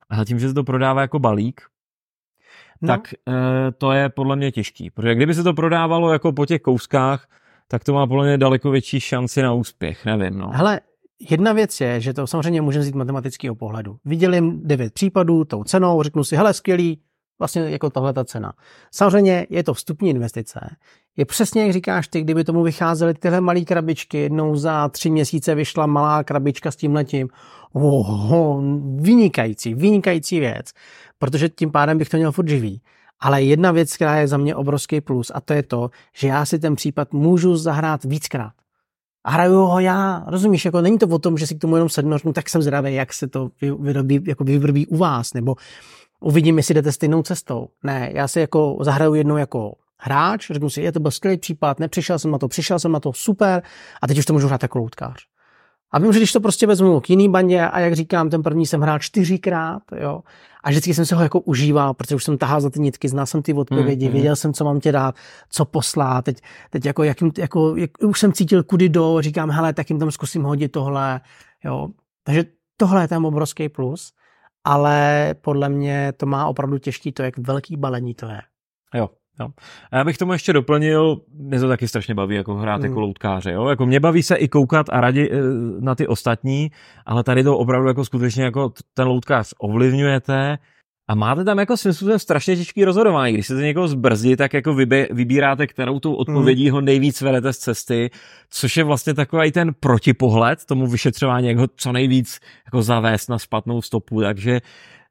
a tím, že se to prodává jako balík, no. tak e, to je podle mě těžký, protože kdyby se to prodávalo jako po těch kouskách, tak to má podle mě daleko větší šanci na úspěch, nevím. No. Hele, jedna věc je, že to samozřejmě můžeme vzít matematického pohledu. Viděli devět případů tou cenou, řeknu si, hele, skvělý, vlastně jako tahle ta cena. Samozřejmě je to vstupní investice. Je přesně, jak říkáš ty, kdyby tomu vycházely tyhle malé krabičky, jednou za tři měsíce vyšla malá krabička s tím letím. Oho, vynikající, vynikající věc, protože tím pádem bych to měl furt živý. Ale jedna věc, která je za mě obrovský plus, a to je to, že já si ten případ můžu zahrát víckrát. A hraju ho já, rozumíš, jako není to o tom, že si k tomu jenom sednu, tak jsem zdravý, jak se to vyrobí, jako vyrobí u vás, nebo uvidím, jestli jdete stejnou cestou. Ne, já si jako zahraju jednou jako hráč, řeknu si, je to byl skvělý případ, nepřišel jsem na to, přišel jsem na to, super, a teď už to můžu hrát jako loutkář. A vím, že když to prostě vezmu k jiný bandě a jak říkám, ten první jsem hrál čtyřikrát, jo, a vždycky jsem se ho jako užíval, protože už jsem tahal za ty nitky, znal jsem ty odpovědi, mm, věděl jsem, co mám tě dát, co poslát, teď, teď jako, jakým, jako, jak, už jsem cítil kudy do, říkám, hele, tak jim tam zkusím hodit tohle, jo. Takže tohle je tam obrovský plus ale podle mě to má opravdu těžký to, jak velký balení to je. Jo, Jo. A já bych tomu ještě doplnil, mě to taky strašně baví, jako hrát mm. jako loutkáře. Jo? Jako mě baví se i koukat a radi eh, na ty ostatní, ale tady to opravdu jako skutečně jako ten loutkář ovlivňujete a máte tam jako svým způsobem strašně těžký rozhodování. Když se někoho zbrzdí, tak jako vybě, vybíráte, kterou tou odpovědí mm. ho nejvíc vedete z cesty, což je vlastně takový ten protipohled tomu vyšetřování, jak ho co nejvíc jako zavést na špatnou stopu. Takže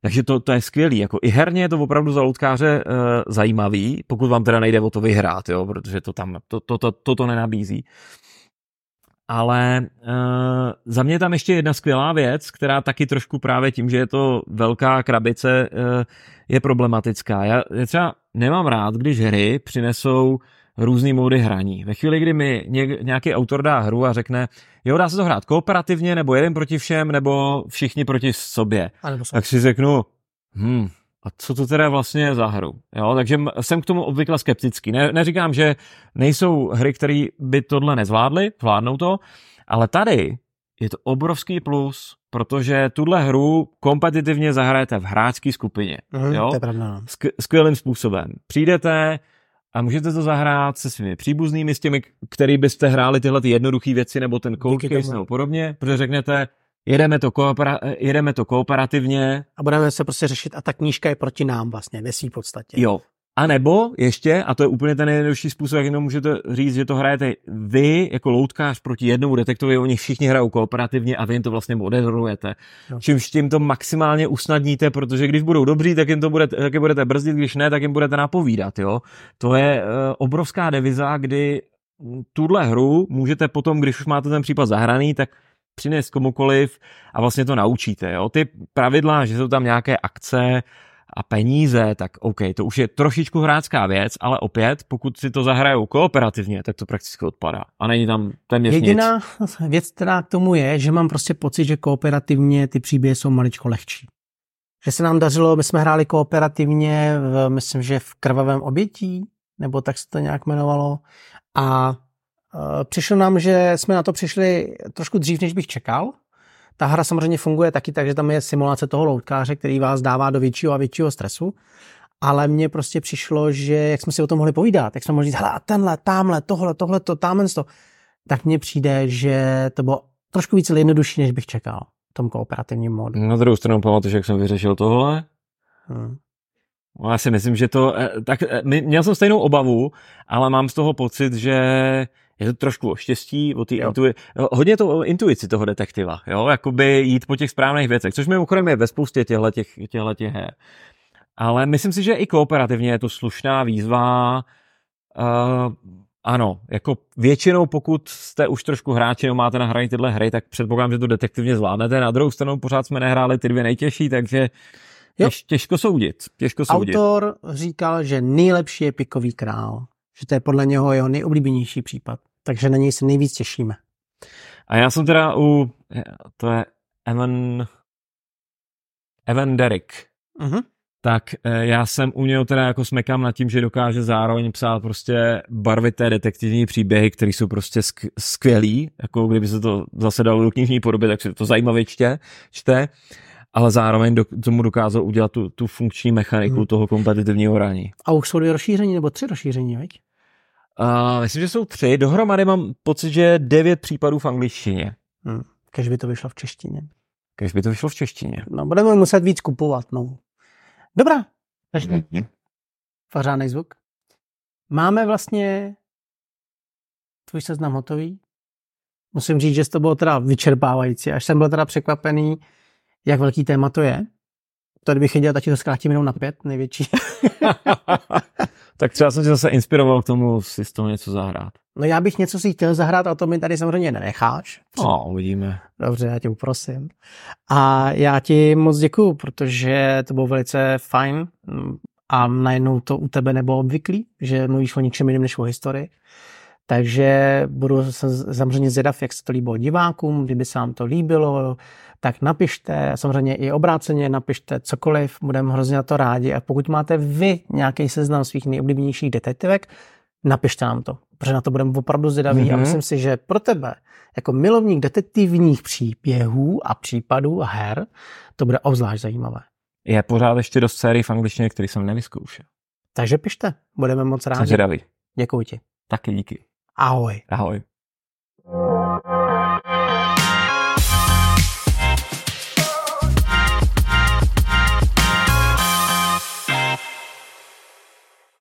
takže to, to je skvělý. Jako I herně je to opravdu za loutkáře uh, zajímavý, pokud vám teda nejde o to vyhrát, jo, protože to tam to, to, to, to, to nenabízí. Ale uh, za mě tam ještě jedna skvělá věc, která taky trošku právě tím, že je to velká krabice, uh, je problematická. Já, já třeba nemám rád, když hry přinesou různý módy hraní. Ve chvíli, kdy mi nějaký autor dá hru a řekne, jo, dá se to hrát kooperativně, nebo jeden proti všem, nebo všichni proti sobě, tak si řeknu, hm, a co to teda vlastně je za hru? Jo, takže jsem k tomu obvykle skeptický. Ne, neříkám, že nejsou hry, které by tohle nezvládly, zvládnou to, ale tady je to obrovský plus, protože tuhle hru kompetitivně zahrajete v hráčské skupině. Mm, jo? To je pravda. No. skvělým způsobem. Přijdete, a můžete to zahrát se svými příbuznými, s těmi, který byste hráli tyhle ty jednoduché věci nebo ten cold case nebo podobně, protože řeknete, jedeme to, koopera- jedeme to kooperativně. A budeme se prostě řešit a ta knížka je proti nám vlastně ve své podstatě. Jo, a nebo ještě, a to je úplně ten nejjednodušší způsob, jak jenom můžete říct, že to hrajete vy jako loutkář proti jednomu detektovi, oni všichni hrajou kooperativně a vy jim to vlastně moderujete. No. Čímž tím to maximálně usnadníte, protože když budou dobří, tak jim to budete, tak je budete brzdit, když ne, tak jim budete napovídat. Jo? To je uh, obrovská deviza, kdy tuhle hru můžete potom, když už máte ten případ zahraný, tak přinést komukoliv a vlastně to naučíte. Jo? Ty pravidla, že jsou tam nějaké akce, a peníze, tak OK, to už je trošičku hráčská věc, ale opět, pokud si to zahrajou kooperativně, tak to prakticky odpadá. A není tam téměř Jediná nic. věc, která k tomu je, že mám prostě pocit, že kooperativně ty příběhy jsou maličko lehčí. Že se nám dařilo, my jsme hráli kooperativně, v, myslím, že v krvavém obětí, nebo tak se to nějak jmenovalo. A přišlo nám, že jsme na to přišli trošku dřív, než bych čekal, ta hra samozřejmě funguje taky tak, že tam je simulace toho loutkáře, který vás dává do většího a většího stresu, ale mně prostě přišlo, že jak jsme si o tom mohli povídat, jak jsme mohli říct, hele, tenhle, tamhle, tohle, tohle, to, tamhle, to, tak mně přijde, že to bylo trošku více jednodušší, než bych čekal v tom kooperativním modu. Na druhou stranu pamatuješ, jak jsem vyřešil tohle? Hmm. No, já si myslím, že to, eh, tak eh, měl jsem stejnou obavu, ale mám z toho pocit, že je to trošku o štěstí, o té intui- hodně to o intuici toho detektiva, jo, jakoby jít po těch správných věcech, což mimochodem je ve spoustě těchto těch, těch her. Ale myslím si, že i kooperativně je to slušná výzva. Uh, ano, jako většinou, pokud jste už trošku hráči nebo máte nahraný tyhle hry, tak předpokládám, že to detektivně zvládnete. Na druhou stranu pořád jsme nehráli ty dvě nejtěžší, takže. Těž, těžko soudit. Těžko soudit. Autor říkal, že nejlepší je pikový král že to je podle něho jeho nejoblíbenější případ. Takže na něj se nejvíc těšíme. A já jsem teda u, to je Evan, Evan Derrick. Uh-huh. Tak eh, já jsem u něho teda jako smekám nad tím, že dokáže zároveň psát prostě barvité detektivní příběhy, které jsou prostě skvělý, jako kdyby se to zase dalo do knižní podoby, tak se to zajímavě čte, čte ale zároveň do, tomu dokázal udělat tu, tu funkční mechaniku hmm. toho kompetitivního hraní. A už jsou dvě rozšíření nebo tři rozšíření, veď? Uh, myslím, že jsou tři. Dohromady mám pocit, že devět případů v angličtině. Hmm. Kež by to vyšlo v češtině. Kež by to vyšlo v češtině. No, budeme muset víc kupovat, no. Dobrá. Takže mm-hmm. Pořádný zvuk. Máme vlastně tvůj seznam hotový. Musím říct, že to bylo teda vyčerpávající. Až jsem byl teda překvapený, jak velký téma to je. To kdybych dělal, tak to zkrátím jenom na pět, největší. tak třeba jsem si zase inspiroval k tomu si z toho něco zahrát. No já bych něco si chtěl zahrát, a to mi tady samozřejmě nenecháš. No, uvidíme. Dobře, já tě uprosím. A já ti moc děkuju, protože to bylo velice fajn a najednou to u tebe nebylo obvyklý, že mluvíš o ničem jiném než o historii. Takže budu samozřejmě zvědav, jak se to líbilo divákům, kdyby se vám to líbilo, tak napište, samozřejmě i obráceně napište cokoliv, budeme hrozně na to rádi a pokud máte vy nějaký seznam svých nejoblíbenějších detektivek, napište nám to, protože na to budeme opravdu zvědaví mm-hmm. a mhm. myslím si, že pro tebe jako milovník detektivních příběhů a případů a her to bude obzvlášť zajímavé. Je pořád ještě dost sérií v angličtině, který jsem nevyzkoušel. Takže pište, budeme moc Jsem rádi. zvědavý. Děkuji ti. Taky díky. Ahoj. Ahoj.